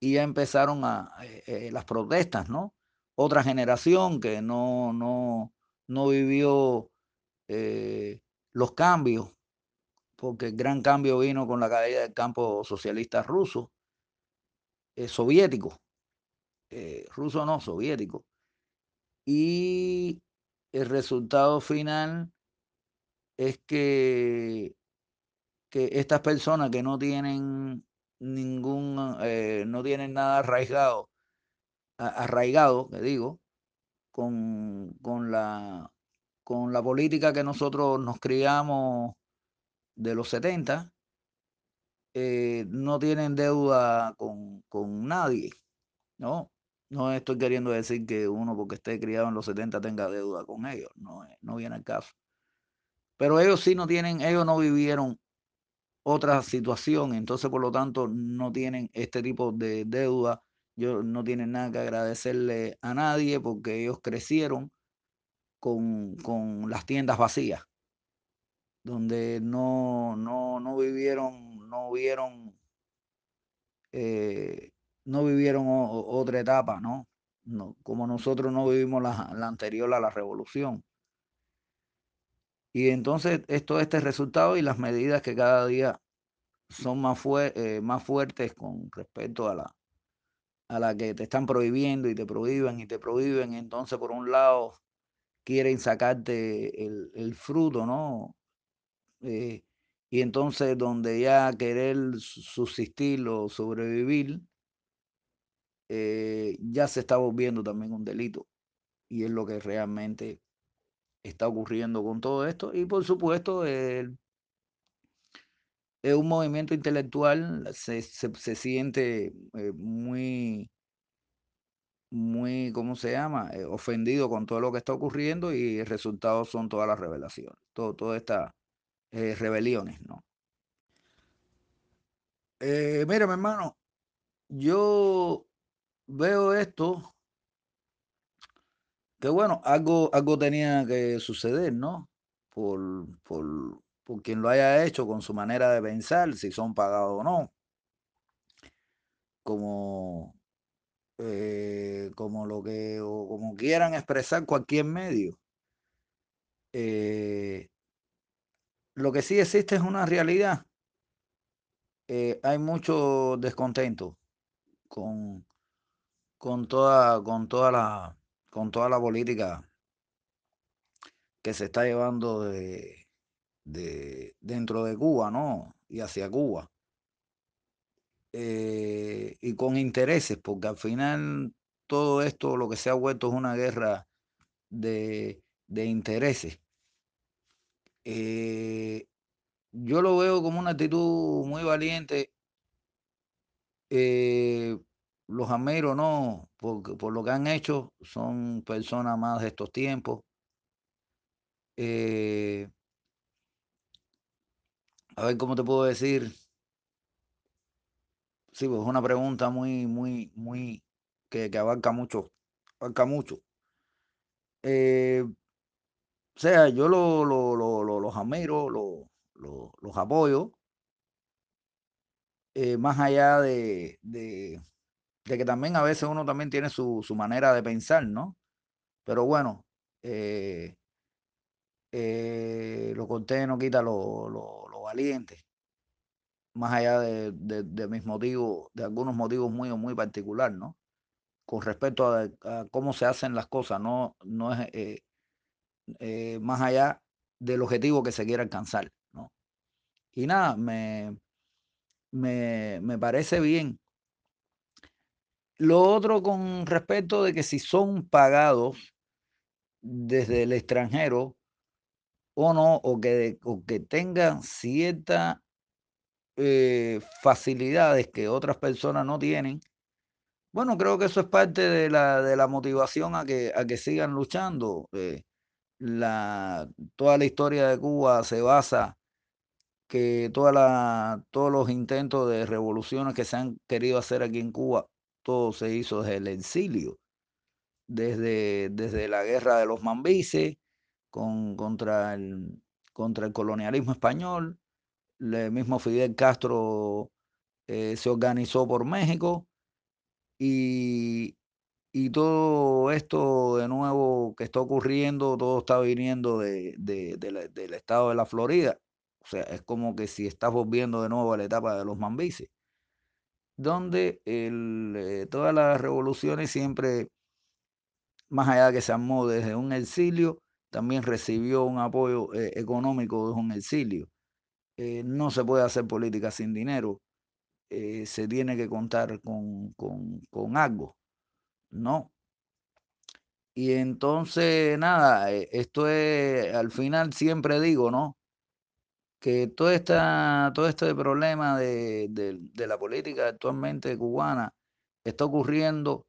y ya empezaron a, eh, eh, las protestas, ¿no? Otra generación que no, no, no vivió eh, los cambios, porque el gran cambio vino con la caída del campo socialista ruso, soviético, ruso no, soviético. Y el resultado final es que, que estas personas que no tienen ningún, eh, no tienen nada arraigado, arraigado, que digo, con, con, la, con la política que nosotros nos criamos de los 70, eh, no tienen deuda con, con nadie, ¿no? No estoy queriendo decir que uno porque esté criado en los 70 tenga deuda con ellos, no, no viene al caso. Pero ellos sí no tienen, ellos no vivieron otra situación, entonces por lo tanto no tienen este tipo de deuda yo no tienen nada que agradecerle a nadie porque ellos crecieron con, con las tiendas vacías, donde no, no, no vivieron, no vieron, eh, no vivieron otra etapa, ¿no? no como nosotros no vivimos la, la anterior a la revolución. Y entonces esto, este resultado y las medidas que cada día son más, eh, más fuertes con respecto a la, a la que te están prohibiendo y te prohíben y te prohíben. Entonces, por un lado, quieren sacarte el, el fruto, ¿no? Eh, y entonces, donde ya querer su- subsistir o sobrevivir, eh, ya se está volviendo también un delito. Y es lo que realmente está ocurriendo con todo esto. Y por supuesto, el- es un movimiento intelectual, se, se, se siente eh, muy, muy, ¿cómo se llama? Eh, ofendido con todo lo que está ocurriendo y el resultado son todas las revelaciones, todas estas eh, rebeliones, ¿no? Eh, mira, mi hermano, yo veo esto, que bueno, algo, algo tenía que suceder, ¿no? Por, por, por quien lo haya hecho con su manera de pensar, si son pagados o no. Como, eh, como lo que, o como quieran expresar cualquier medio. Eh, lo que sí existe es una realidad. Eh, hay mucho descontento con, con toda, con toda la, con toda la política que se está llevando de, de dentro de Cuba, ¿no? Y hacia Cuba. Eh, y con intereses, porque al final todo esto lo que se ha vuelto es una guerra de, de intereses. Eh, yo lo veo como una actitud muy valiente. Eh, los ameros no, por, por lo que han hecho, son personas más de estos tiempos. Eh, a ver cómo te puedo decir. Sí, pues es una pregunta muy, muy, muy, que, que abarca mucho, abarca mucho. Eh, o sea, yo lo, lo, lo- lo- los admiro, lo- lo- los apoyo, eh, más allá de, de, de que también a veces uno también tiene su, su manera de pensar, ¿no? Pero bueno, eh, eh, lo cortés no quita lo, lo, lo valiente, más allá de, de- de mis motivos, de algunos motivos muy, muy particular, ¿no? Con respecto a, a cómo se hacen las cosas, no, no es eh, eh, más allá del objetivo que se quiere alcanzar, ¿no? Y nada, me, me, me parece bien. Lo otro con respecto de que si son pagados desde el extranjero o no, o que, o que tengan ciertas eh, facilidades que otras personas no tienen, bueno, creo que eso es parte de la, de la motivación a que, a que sigan luchando. eh, la, toda la historia de Cuba se basa que toda la, todos los intentos de revoluciones que se han querido hacer aquí en Cuba, todo se hizo desde el exilio, desde, desde la guerra de los mambises con, contra, el, contra el colonialismo español. El mismo Fidel Castro eh, se organizó por México y, y todo esto de nuevo que está ocurriendo, todo está viniendo de, de- de la- del estado de la Florida. O sea, es como que si estás volviendo de nuevo a la etapa de los mambises, donde eh, todas las revoluciones siempre, más allá de que se armó desde un exilio, también recibió un apoyo eh, económico desde un exilio. Eh, no se puede hacer política sin dinero, se tiene que contar con, con, con algo, ¿no? Y entonces, nada, esto es, al final siempre digo, ¿no? Que todo, esta, todo este problema de, de- la política actualmente cubana está ocurriendo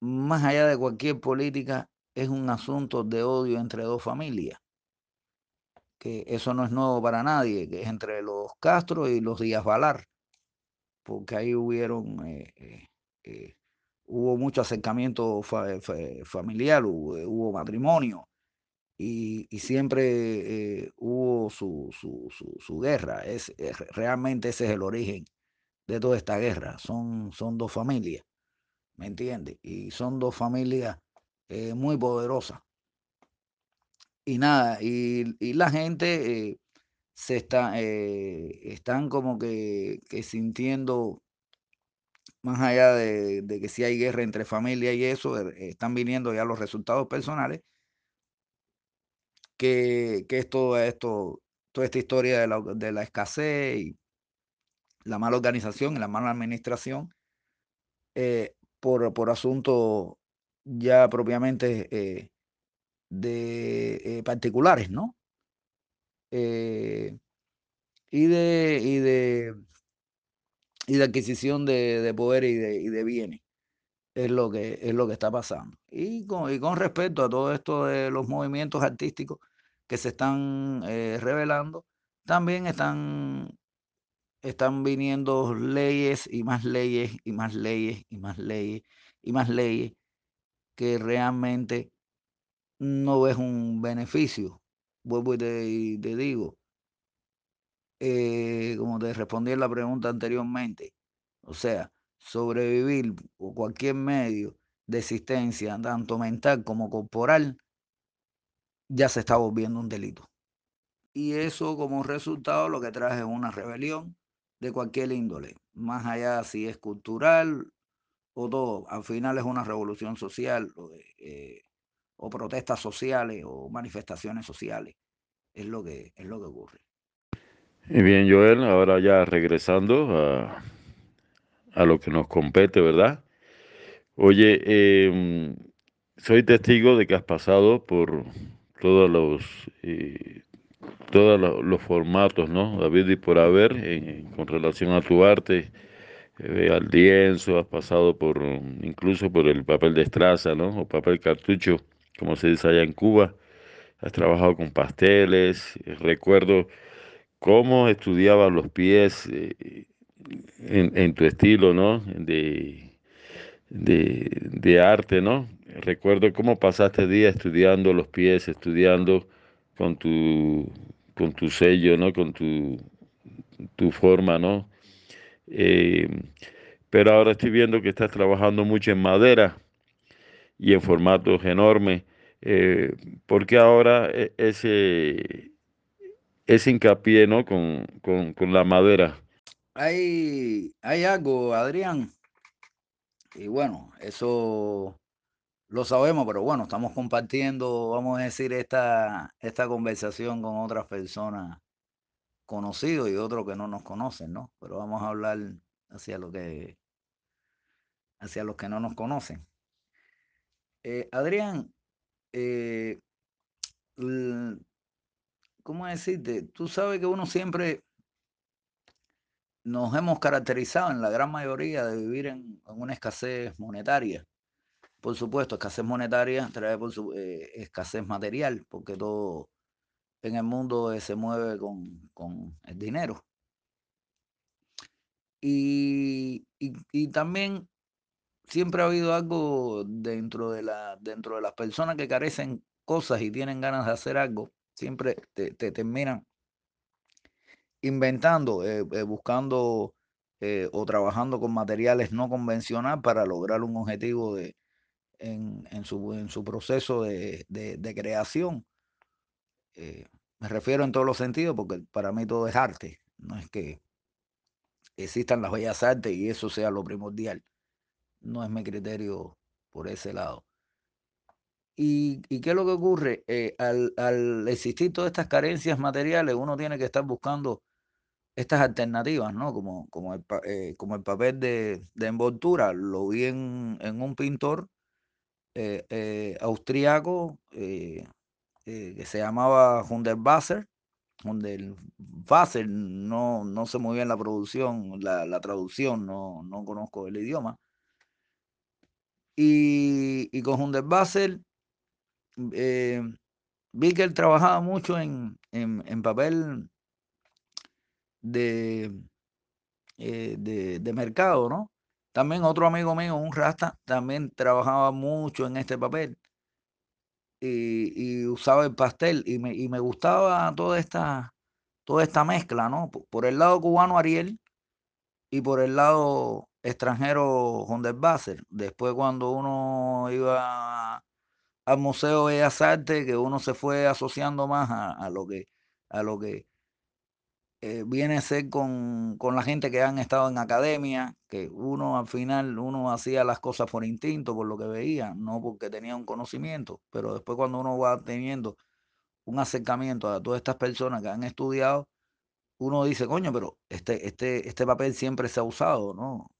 más allá de cualquier política, es un asunto de odio entre dos familias, que eso no es nuevo para nadie, que es entre los Castro y los Díaz Valar, porque ahí hubieron eh, eh, eh, hubo mucho acercamiento familiar, hubo, matrimonio y, siempre eh, hubo su, su, guerra. Es, realmente ese es el origen de toda esta guerra. Son, son dos familias, ¿me entiendes? Y son dos familias eh, muy poderosas. Y nada, y, la gente eh, se está, están como que, sintiendo más allá de, que si hay guerra entre familias y eso, están viniendo ya los resultados personales, que, que es todo esto, toda esta historia de la, de la, escasez y la mala organización y la mala administración eh, por, por asuntos ya propiamente eh, de particulares, ¿no? y de, y de y de adquisición de, poder y de, y de, bienes. Es lo, que, es lo que está pasando. Y con, y con respecto a todo esto de los movimientos artísticos que se están eh, revelando, también están, están viniendo leyes y más leyes y más leyes y más leyes y más leyes que realmente no es un beneficio. Vuelvo y te digo, eh, como te respondí en la pregunta anteriormente, o sea, sobrevivir o cualquier medio de existencia, tanto mental como corporal, ya se está volviendo un delito. Y eso como resultado lo que trae es una rebelión de cualquier índole, más allá si es cultural o todo, al final es una revolución social o, eh, o protestas sociales o manifestaciones sociales, es lo que, es lo que ocurre. Y bien, Joel, ahora ya regresando a, a lo que nos compete, ¿verdad? Oye, em, soy testigo de que has pasado por todos los, eh, todos los, formatos, ¿no? David y por haber, con relación a tu arte, eh, al lienzo, has pasado por incluso por el papel de estraza, ¿no? O papel cartucho, como se dice allá en Cuba. Has trabajado con pasteles, recuerdo cómo estudiabas los pies eh, en, tu estilo, ¿no? De, de, arte, ¿no? Recuerdo cómo pasaste día estudiando los pies, estudiando con tu, con tu sello, ¿no? Con tu, tu forma, ¿no? Eh, pero ahora estoy viendo que estás trabajando mucho en madera y en formatos enormes. Eh, ¿Por qué ahora e, ese, ese hincapié ¿no? con, la madera. Hay, hay algo, Adrián, y bueno, eso lo sabemos, pero bueno, estamos compartiendo, vamos a decir, esta, esta conversación con otras personas conocidos y otros que no nos conocen, ¿no? Pero vamos a hablar hacia lo que hacia los que no nos conocen. Eh, Adrián, eh, ¿cómo decirte? Tú sabes que uno siempre nos hemos caracterizado en la gran mayoría de vivir en, una escasez monetaria. Por supuesto, escasez monetaria trae por su, eh, escasez material, porque todo en el mundo se mueve con, con el dinero. Y, y, también siempre ha habido algo dentro de, la, dentro de las personas que carecen cosas y tienen ganas de hacer algo, siempre te, terminan inventando, eh, eh, buscando eh, o trabajando con materiales no convencionales para lograr un objetivo de, en, su, en su proceso de, creación. me refiero en todos los sentidos porque para mí todo es arte, no es que existan las bellas artes y eso sea lo primordial. No es mi criterio por ese lado. ¿Y, qué es lo que ocurre? Eh, al, existir todas estas carencias materiales, uno tiene que estar buscando estas alternativas, ¿no? Como, como, el, eh, como el papel de, envoltura. Lo vi en, un pintor eh, austriaco que se llamaba Hundertwasser. Hundertwasser, no, no sé muy bien la producción, la, traducción, no, no conozco el idioma. Y, y con Hundertwasser eh, vi que él trabajaba mucho en, papel de, eh, de, de, mercado, ¿no? También otro amigo mío, un rasta, también trabajaba mucho en este papel y, y usaba el pastel y me, y me gustaba toda esta, toda esta mezcla, ¿no? Por el lado cubano Ariel y por el lado extranjero Basser. Después cuando uno iba al Museo de Bellas Artes, que uno se fue asociando más a, a lo que a lo que eh, viene a ser con, con, la gente que han estado en academia, que uno al final, uno hacía las cosas por instinto, por lo que veía, no porque tenía un conocimiento, pero después cuando uno va teniendo un acercamiento a todas estas personas que han estudiado, uno dice, coño, pero este, este, este papel siempre se ha usado, ¿no?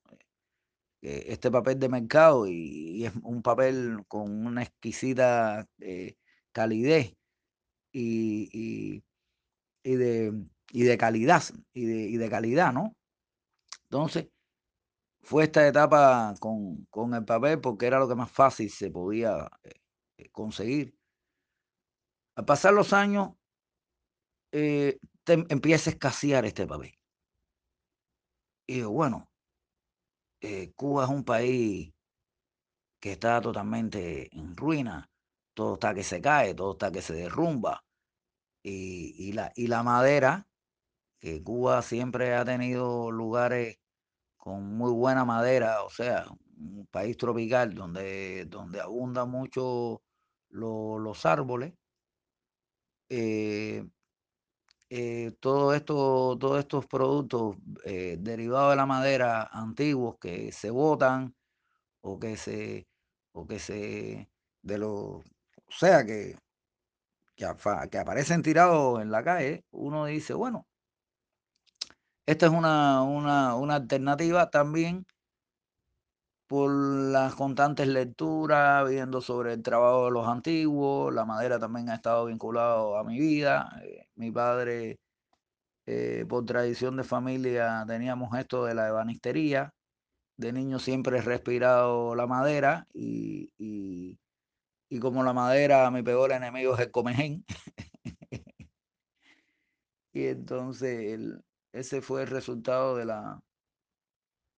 Eh, este papel de mercado y, es un papel con una exquisita eh, calidez y, y, de, y de calidad, y de, y de calidad, ¿no? Entonces, fue esta etapa con, con, el papel porque era lo que más fácil se podía eh, conseguir. Al pasar los años, eh, empieza a escasear este papel. Y bueno, eh, Cuba es un país que está totalmente en ruina, todo está que se cae, todo está que se derrumba. Y, y, la, y la madera, que Cuba siempre ha tenido lugares con muy buena madera, o sea, un país tropical donde, donde abundan mucho los árboles. Eh, eh, todo esto, todos estos productos eh, derivados de la madera antiguos que se botan o que se, o que se, de los, o sea, que, que, que aparecen tirados en la calle, uno dice, bueno, esta es una, una, una alternativa también por las constantes lecturas, viendo sobre el trabajo de los antiguos, la madera también ha estado vinculado a mi vida. Eh, mi padre, eh, por tradición de familia, teníamos esto de la ebanistería. De niño siempre he respirado la madera y, y, y como la madera, mi peor enemigo es el comején. [laughs] y entonces ese fue el resultado de la,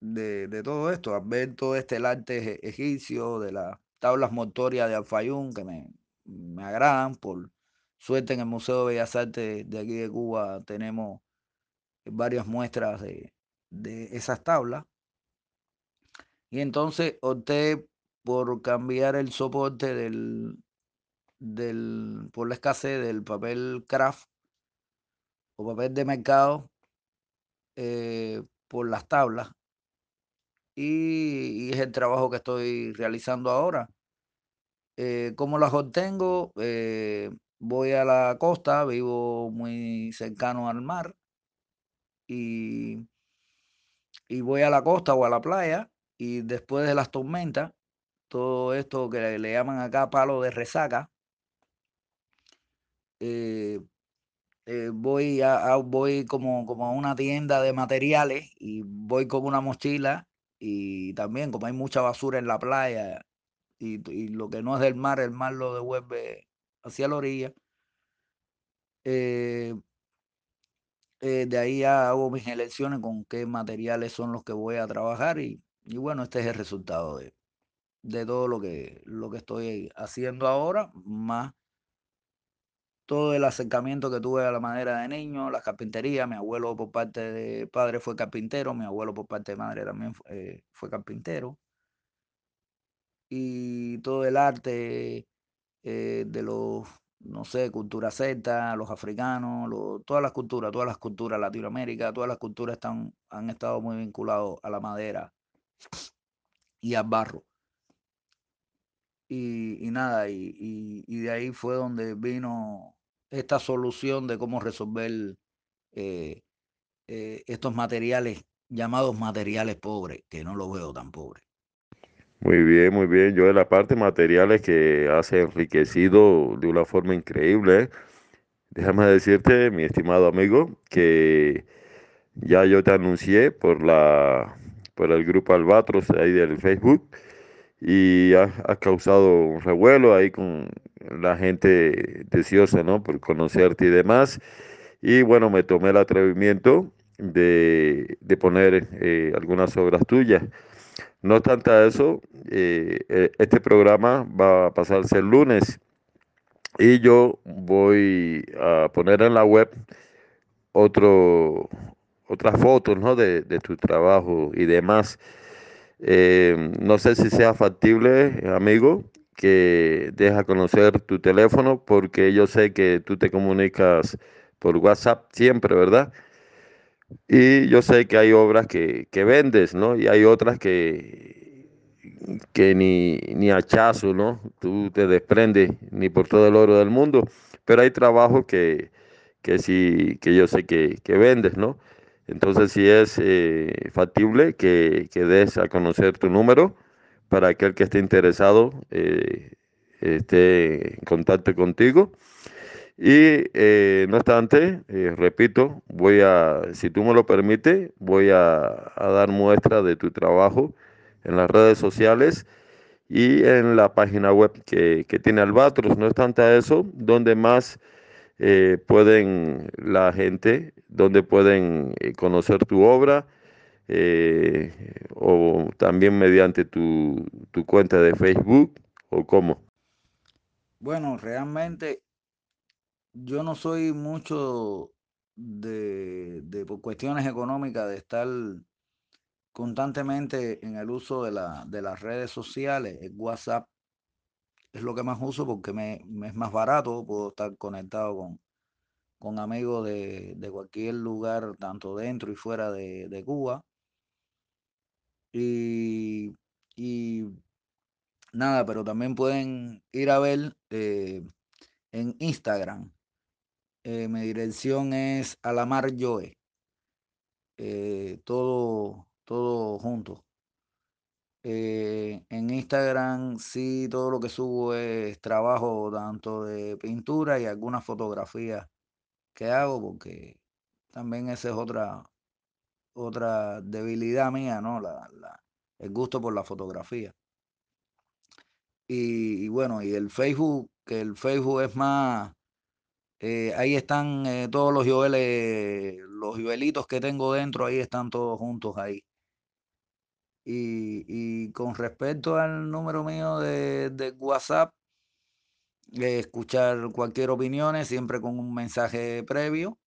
de, todo esto, al ver todo este arte egipcio, de las tablas mortorias de Alfayún, que me, me agradan, por suerte en el Museo de Bellas Artes de aquí de Cuba tenemos varias muestras de, de esas tablas. Y entonces opté por cambiar el soporte del, del, por la escasez del papel craft o papel de mercado eh, por las tablas y, es el trabajo que estoy realizando ahora. Eh, ¿Cómo las obtengo? Eh, voy a la costa, vivo muy cercano al mar y, y voy a la costa o a la playa y después de las tormentas, todo esto que le, llaman acá palo de resaca, eh, voy, a, voy como, como a una tienda de materiales y voy con una mochila y también como hay mucha basura en la playa y, y, lo que no es del mar, el mar lo devuelve hacia la orilla. Eh, eh, de ahí hago mis elecciones con qué materiales son los que voy a trabajar y, y bueno, este es el resultado de, de todo lo que, lo que estoy haciendo ahora, más todo el acercamiento que tuve a la madera de niño, la carpintería, mi abuelo por parte de padre fue carpintero, mi abuelo por parte de madre también fue, eh, fue carpintero. Y todo el arte eh, de los, no sé, cultura celta, los africanos, todas las culturas, todas las culturas, Latinoamérica, todas las culturas están, han estado muy vinculados a la madera y al barro. Y, nada, y, de ahí fue donde vino esta solución de cómo resolver eh, eh, estos materiales llamados materiales pobres, que no los veo tan pobres. Muy bien, muy bien. Yo de la parte materiales que hace enriquecido de una forma increíble. Déjame decirte, mi estimado amigo, que ya yo te anuncié por la por el grupo Albatros ahí del Facebook y ha, causado un revuelo ahí con la gente deseosa, ¿no? Por conocerte y demás. Y bueno, me tomé el atrevimiento de, de poner eh, algunas obras tuyas. No obstante eso, eh, eh, este programa va a pasarse el lunes y yo voy a poner en la web otro, otras fotos ¿no? de, de tu trabajo y demás. Eh, no sé si sea factible, amigo, que deja conocer tu teléfono porque yo sé que tú te comunicas por WhatsApp siempre, ¿verdad? Y yo sé que hay obras que, que vendes, ¿no? Y hay otras que, que ni, ni hachazo, ¿no? Tú te desprendes ni por todo el oro del mundo, pero hay trabajos que, que sí, que yo sé que, que vendes, ¿no? Entonces, si es eh, factible que, que, des a conocer tu número para aquel que esté interesado eh, esté en contacto contigo. Y eh, no obstante, eh, repito, voy a, si tú me lo permites, voy a, a, dar muestra de tu trabajo en las redes sociales y en la página web que, que tiene Albatros. No obstante eso, donde más eh, pueden la gente, donde pueden conocer tu obra eh, o también mediante tu, tu, cuenta de Facebook o cómo? Bueno, realmente yo no soy mucho de, de por cuestiones económicas de estar constantemente en el uso de, la, de las redes sociales, el WhatsApp es lo que más uso porque me, me es más barato, puedo estar conectado con, con amigos de, de, cualquier lugar, tanto dentro y fuera de, de Cuba. Y, y, nada, pero también pueden ir a ver eh, en Instagram. Eh, mi dirección es Alamar Joe. Eh, todo, todo junto. Eh, en Instagram sí todo lo que subo es trabajo tanto de pintura y algunas fotografías que hago porque también esa es otra otra debilidad mía, ¿no? La, la, el gusto por la fotografía. Y, bueno, y el Facebook, que el Facebook es más, eh, ahí están eh, todos los joeles, los joelitos que tengo dentro, ahí están todos juntos ahí. Y, y con respecto al número mío de, de WhatsApp, eh, escuchar cualquier opinión, siempre con un mensaje previo.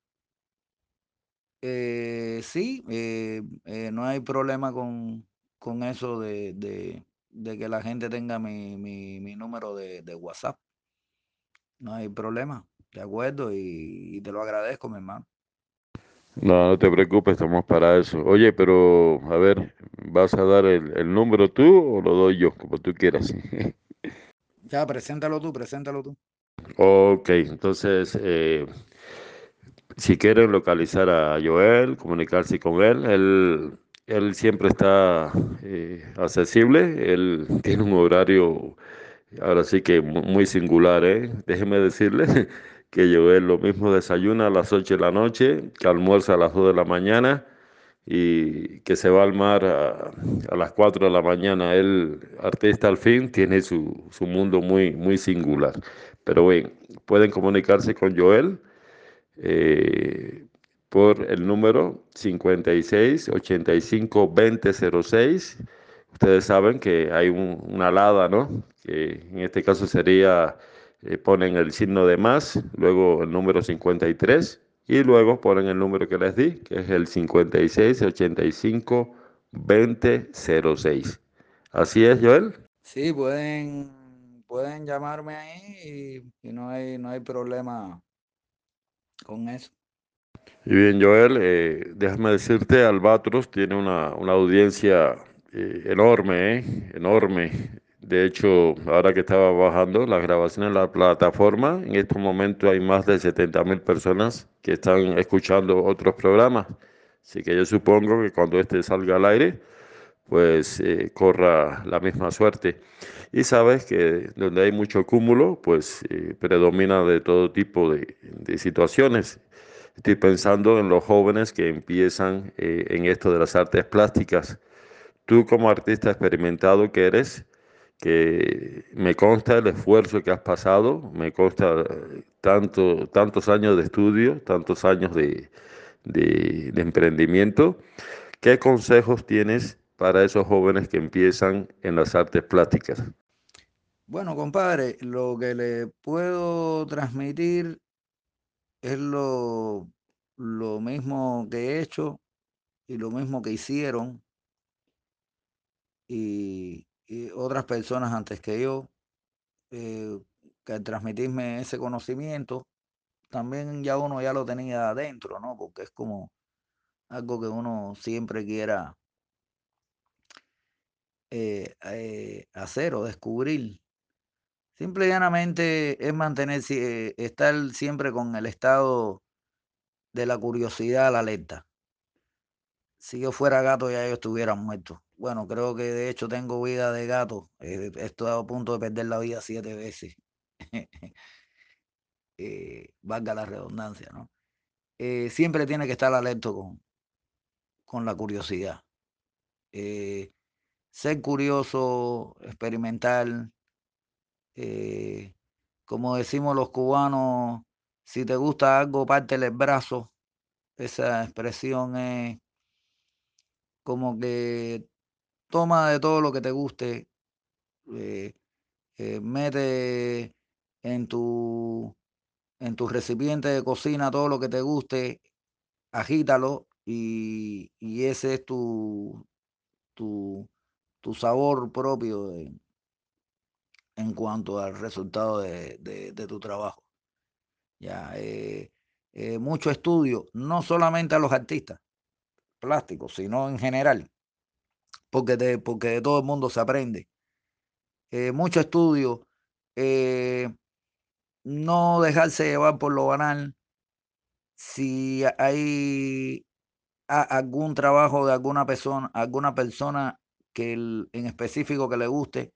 Eh, sí, eh, eh, no hay problema con, con eso de, de, de, que la gente tenga mi, mi, mi número de, de, WhatsApp. No hay problema, de acuerdo, y, y te lo agradezco, mi hermano. No, no te preocupes, estamos para eso. Oye, pero a ver, ¿vas a dar el, el número tú o lo doy yo, como tú quieras? [laughs] ya, preséntalo tú, preséntalo tú. Ok, entonces, eh, si quieren localizar a Joel, comunicarse con él, él, él siempre está eh, accesible, él [laughs] tiene un horario, ahora sí que muy singular, ¿eh? Déjeme decirle [laughs] que Joel lo mismo desayuna a las 8 de la noche, que almuerza a las 2 de la mañana y que se va al mar a, a las 4 de la mañana. El artista al fin tiene su, su mundo muy, muy singular. Pero bueno, pueden comunicarse con Joel eh, por el número 56 85 20 06. Ustedes saben que hay un, una alada, ¿no? Que en este caso sería eh, ponen el signo de más, luego el número 53 y luego ponen el número que les di, que es el 56 85 20 06. ¿Así es, Joel? Sí, pueden, pueden llamarme ahí y, y no, hay, no hay problema con eso. Y bien, Joel, eh, déjame decirte, Albatros tiene una, una audiencia eh, enorme, eh, enorme. De hecho, ahora que estaba bajando las grabaciones en la plataforma, en estos momentos hay más de 70 mil personas que están escuchando otros programas. Así que yo supongo que cuando este salga al aire, pues eh, corra la misma suerte. Y sabes que donde hay mucho cúmulo, pues eh, predomina de todo tipo de, de, situaciones. Estoy pensando en los jóvenes que empiezan eh, en esto de las artes plásticas. Tú como artista experimentado que eres, que me consta el esfuerzo que has pasado, me consta tanto, tantos años de estudio, tantos años de, de, de emprendimiento. ¿Qué consejos tienes para esos jóvenes que empiezan en las artes plásticas? Bueno, compadre, lo que le puedo transmitir es lo, lo mismo que he hecho y lo mismo que hicieron y, otras personas antes que yo, eh, que transmitirme ese conocimiento, también ya uno ya lo tenía adentro, ¿no? Porque es como algo que uno siempre quiera eh, eh, hacer o descubrir. Simple y llanamente es mantener, eh, estar siempre con el estado de la curiosidad la alerta. Si yo fuera gato ya yo estuviera muerto. Bueno, creo que de hecho tengo vida de gato. he estado a punto de perder la vida siete veces. [laughs] valga la redundancia, ¿no? siempre tiene que estar alerta con, con la curiosidad. Eh, ser curioso, experimental, eh, como decimos los cubanos, si te gusta algo, pártele el brazo. Esa expresión es como que toma de todo lo que te guste, eh, mete en tu, en recipiente de cocina todo lo que te guste, agítalo y, ese es tu, tu, tu sabor propio en cuanto al resultado de, tu trabajo. Ya, eh, eh, mucho estudio, no solamente a los artistas plásticos, sino en general, porque de, porque de todo el mundo se aprende. Eh, mucho estudio, no dejarse llevar por lo banal. Si hay algún trabajo de alguna persona, alguna persona que en específico que le guste,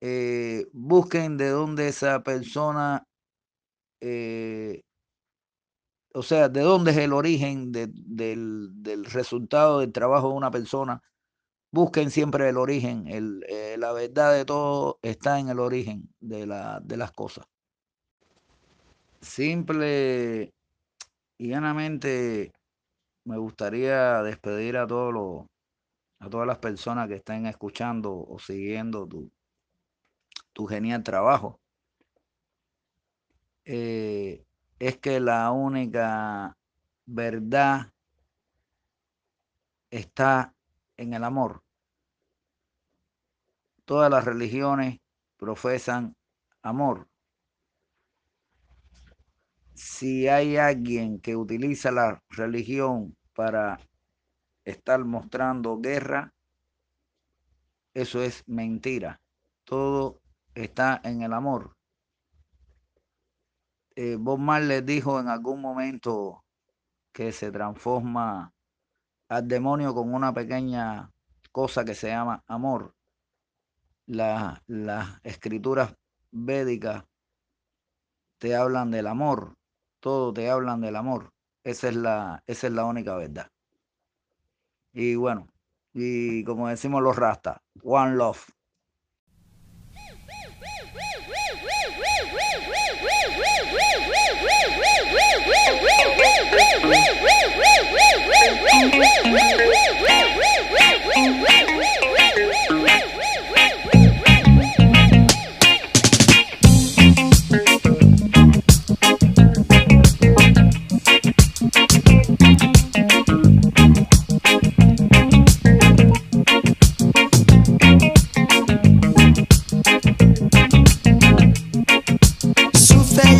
eh, busquen de dónde esa persona, eh, o sea, de dónde es el origen del, resultado del trabajo de una persona. Busquen siempre el origen, el, eh, la verdad de todo está en el origen de, la, de las cosas. Simple y llanamente me gustaría despedir a todos los, a todas las personas que estén escuchando o siguiendo tu, genial trabajo. Eh, es que la única verdad está en el amor. Todas las religiones profesan amor si hay alguien que utiliza la religión para estar mostrando guerra, eso es mentira. Todo está en el amor. Eh, Bob Marley dijo en algún momento que se transforma al demonio con una pequeña cosa que se llama amor. las escrituras védicas te hablan del amor, todo te hablan del amor. Esa es la, esa es la única verdad. Y bueno, y como decimos los rastas, one love. [laughs]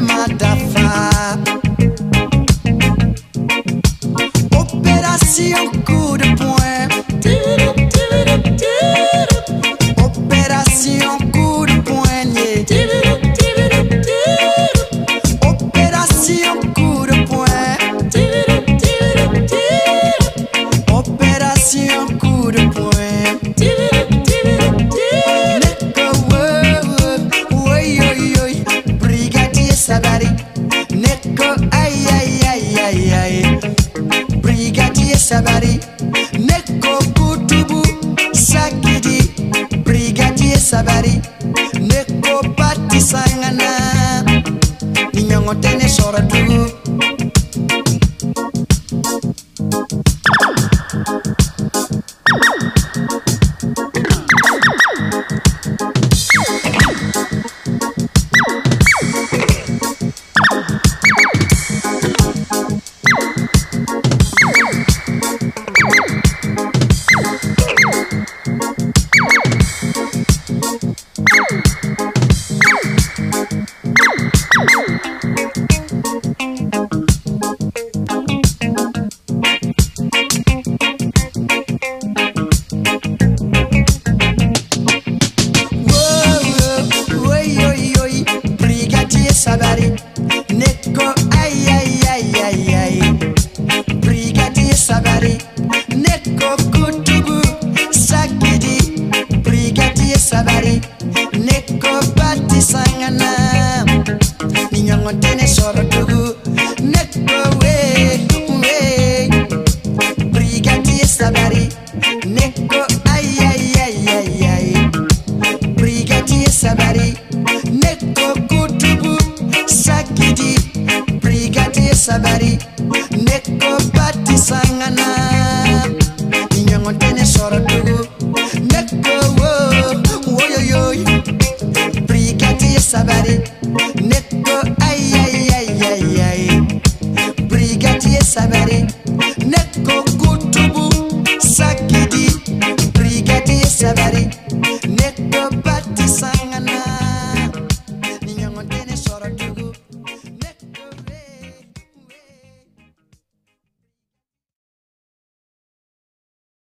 problema da FA. Operação cura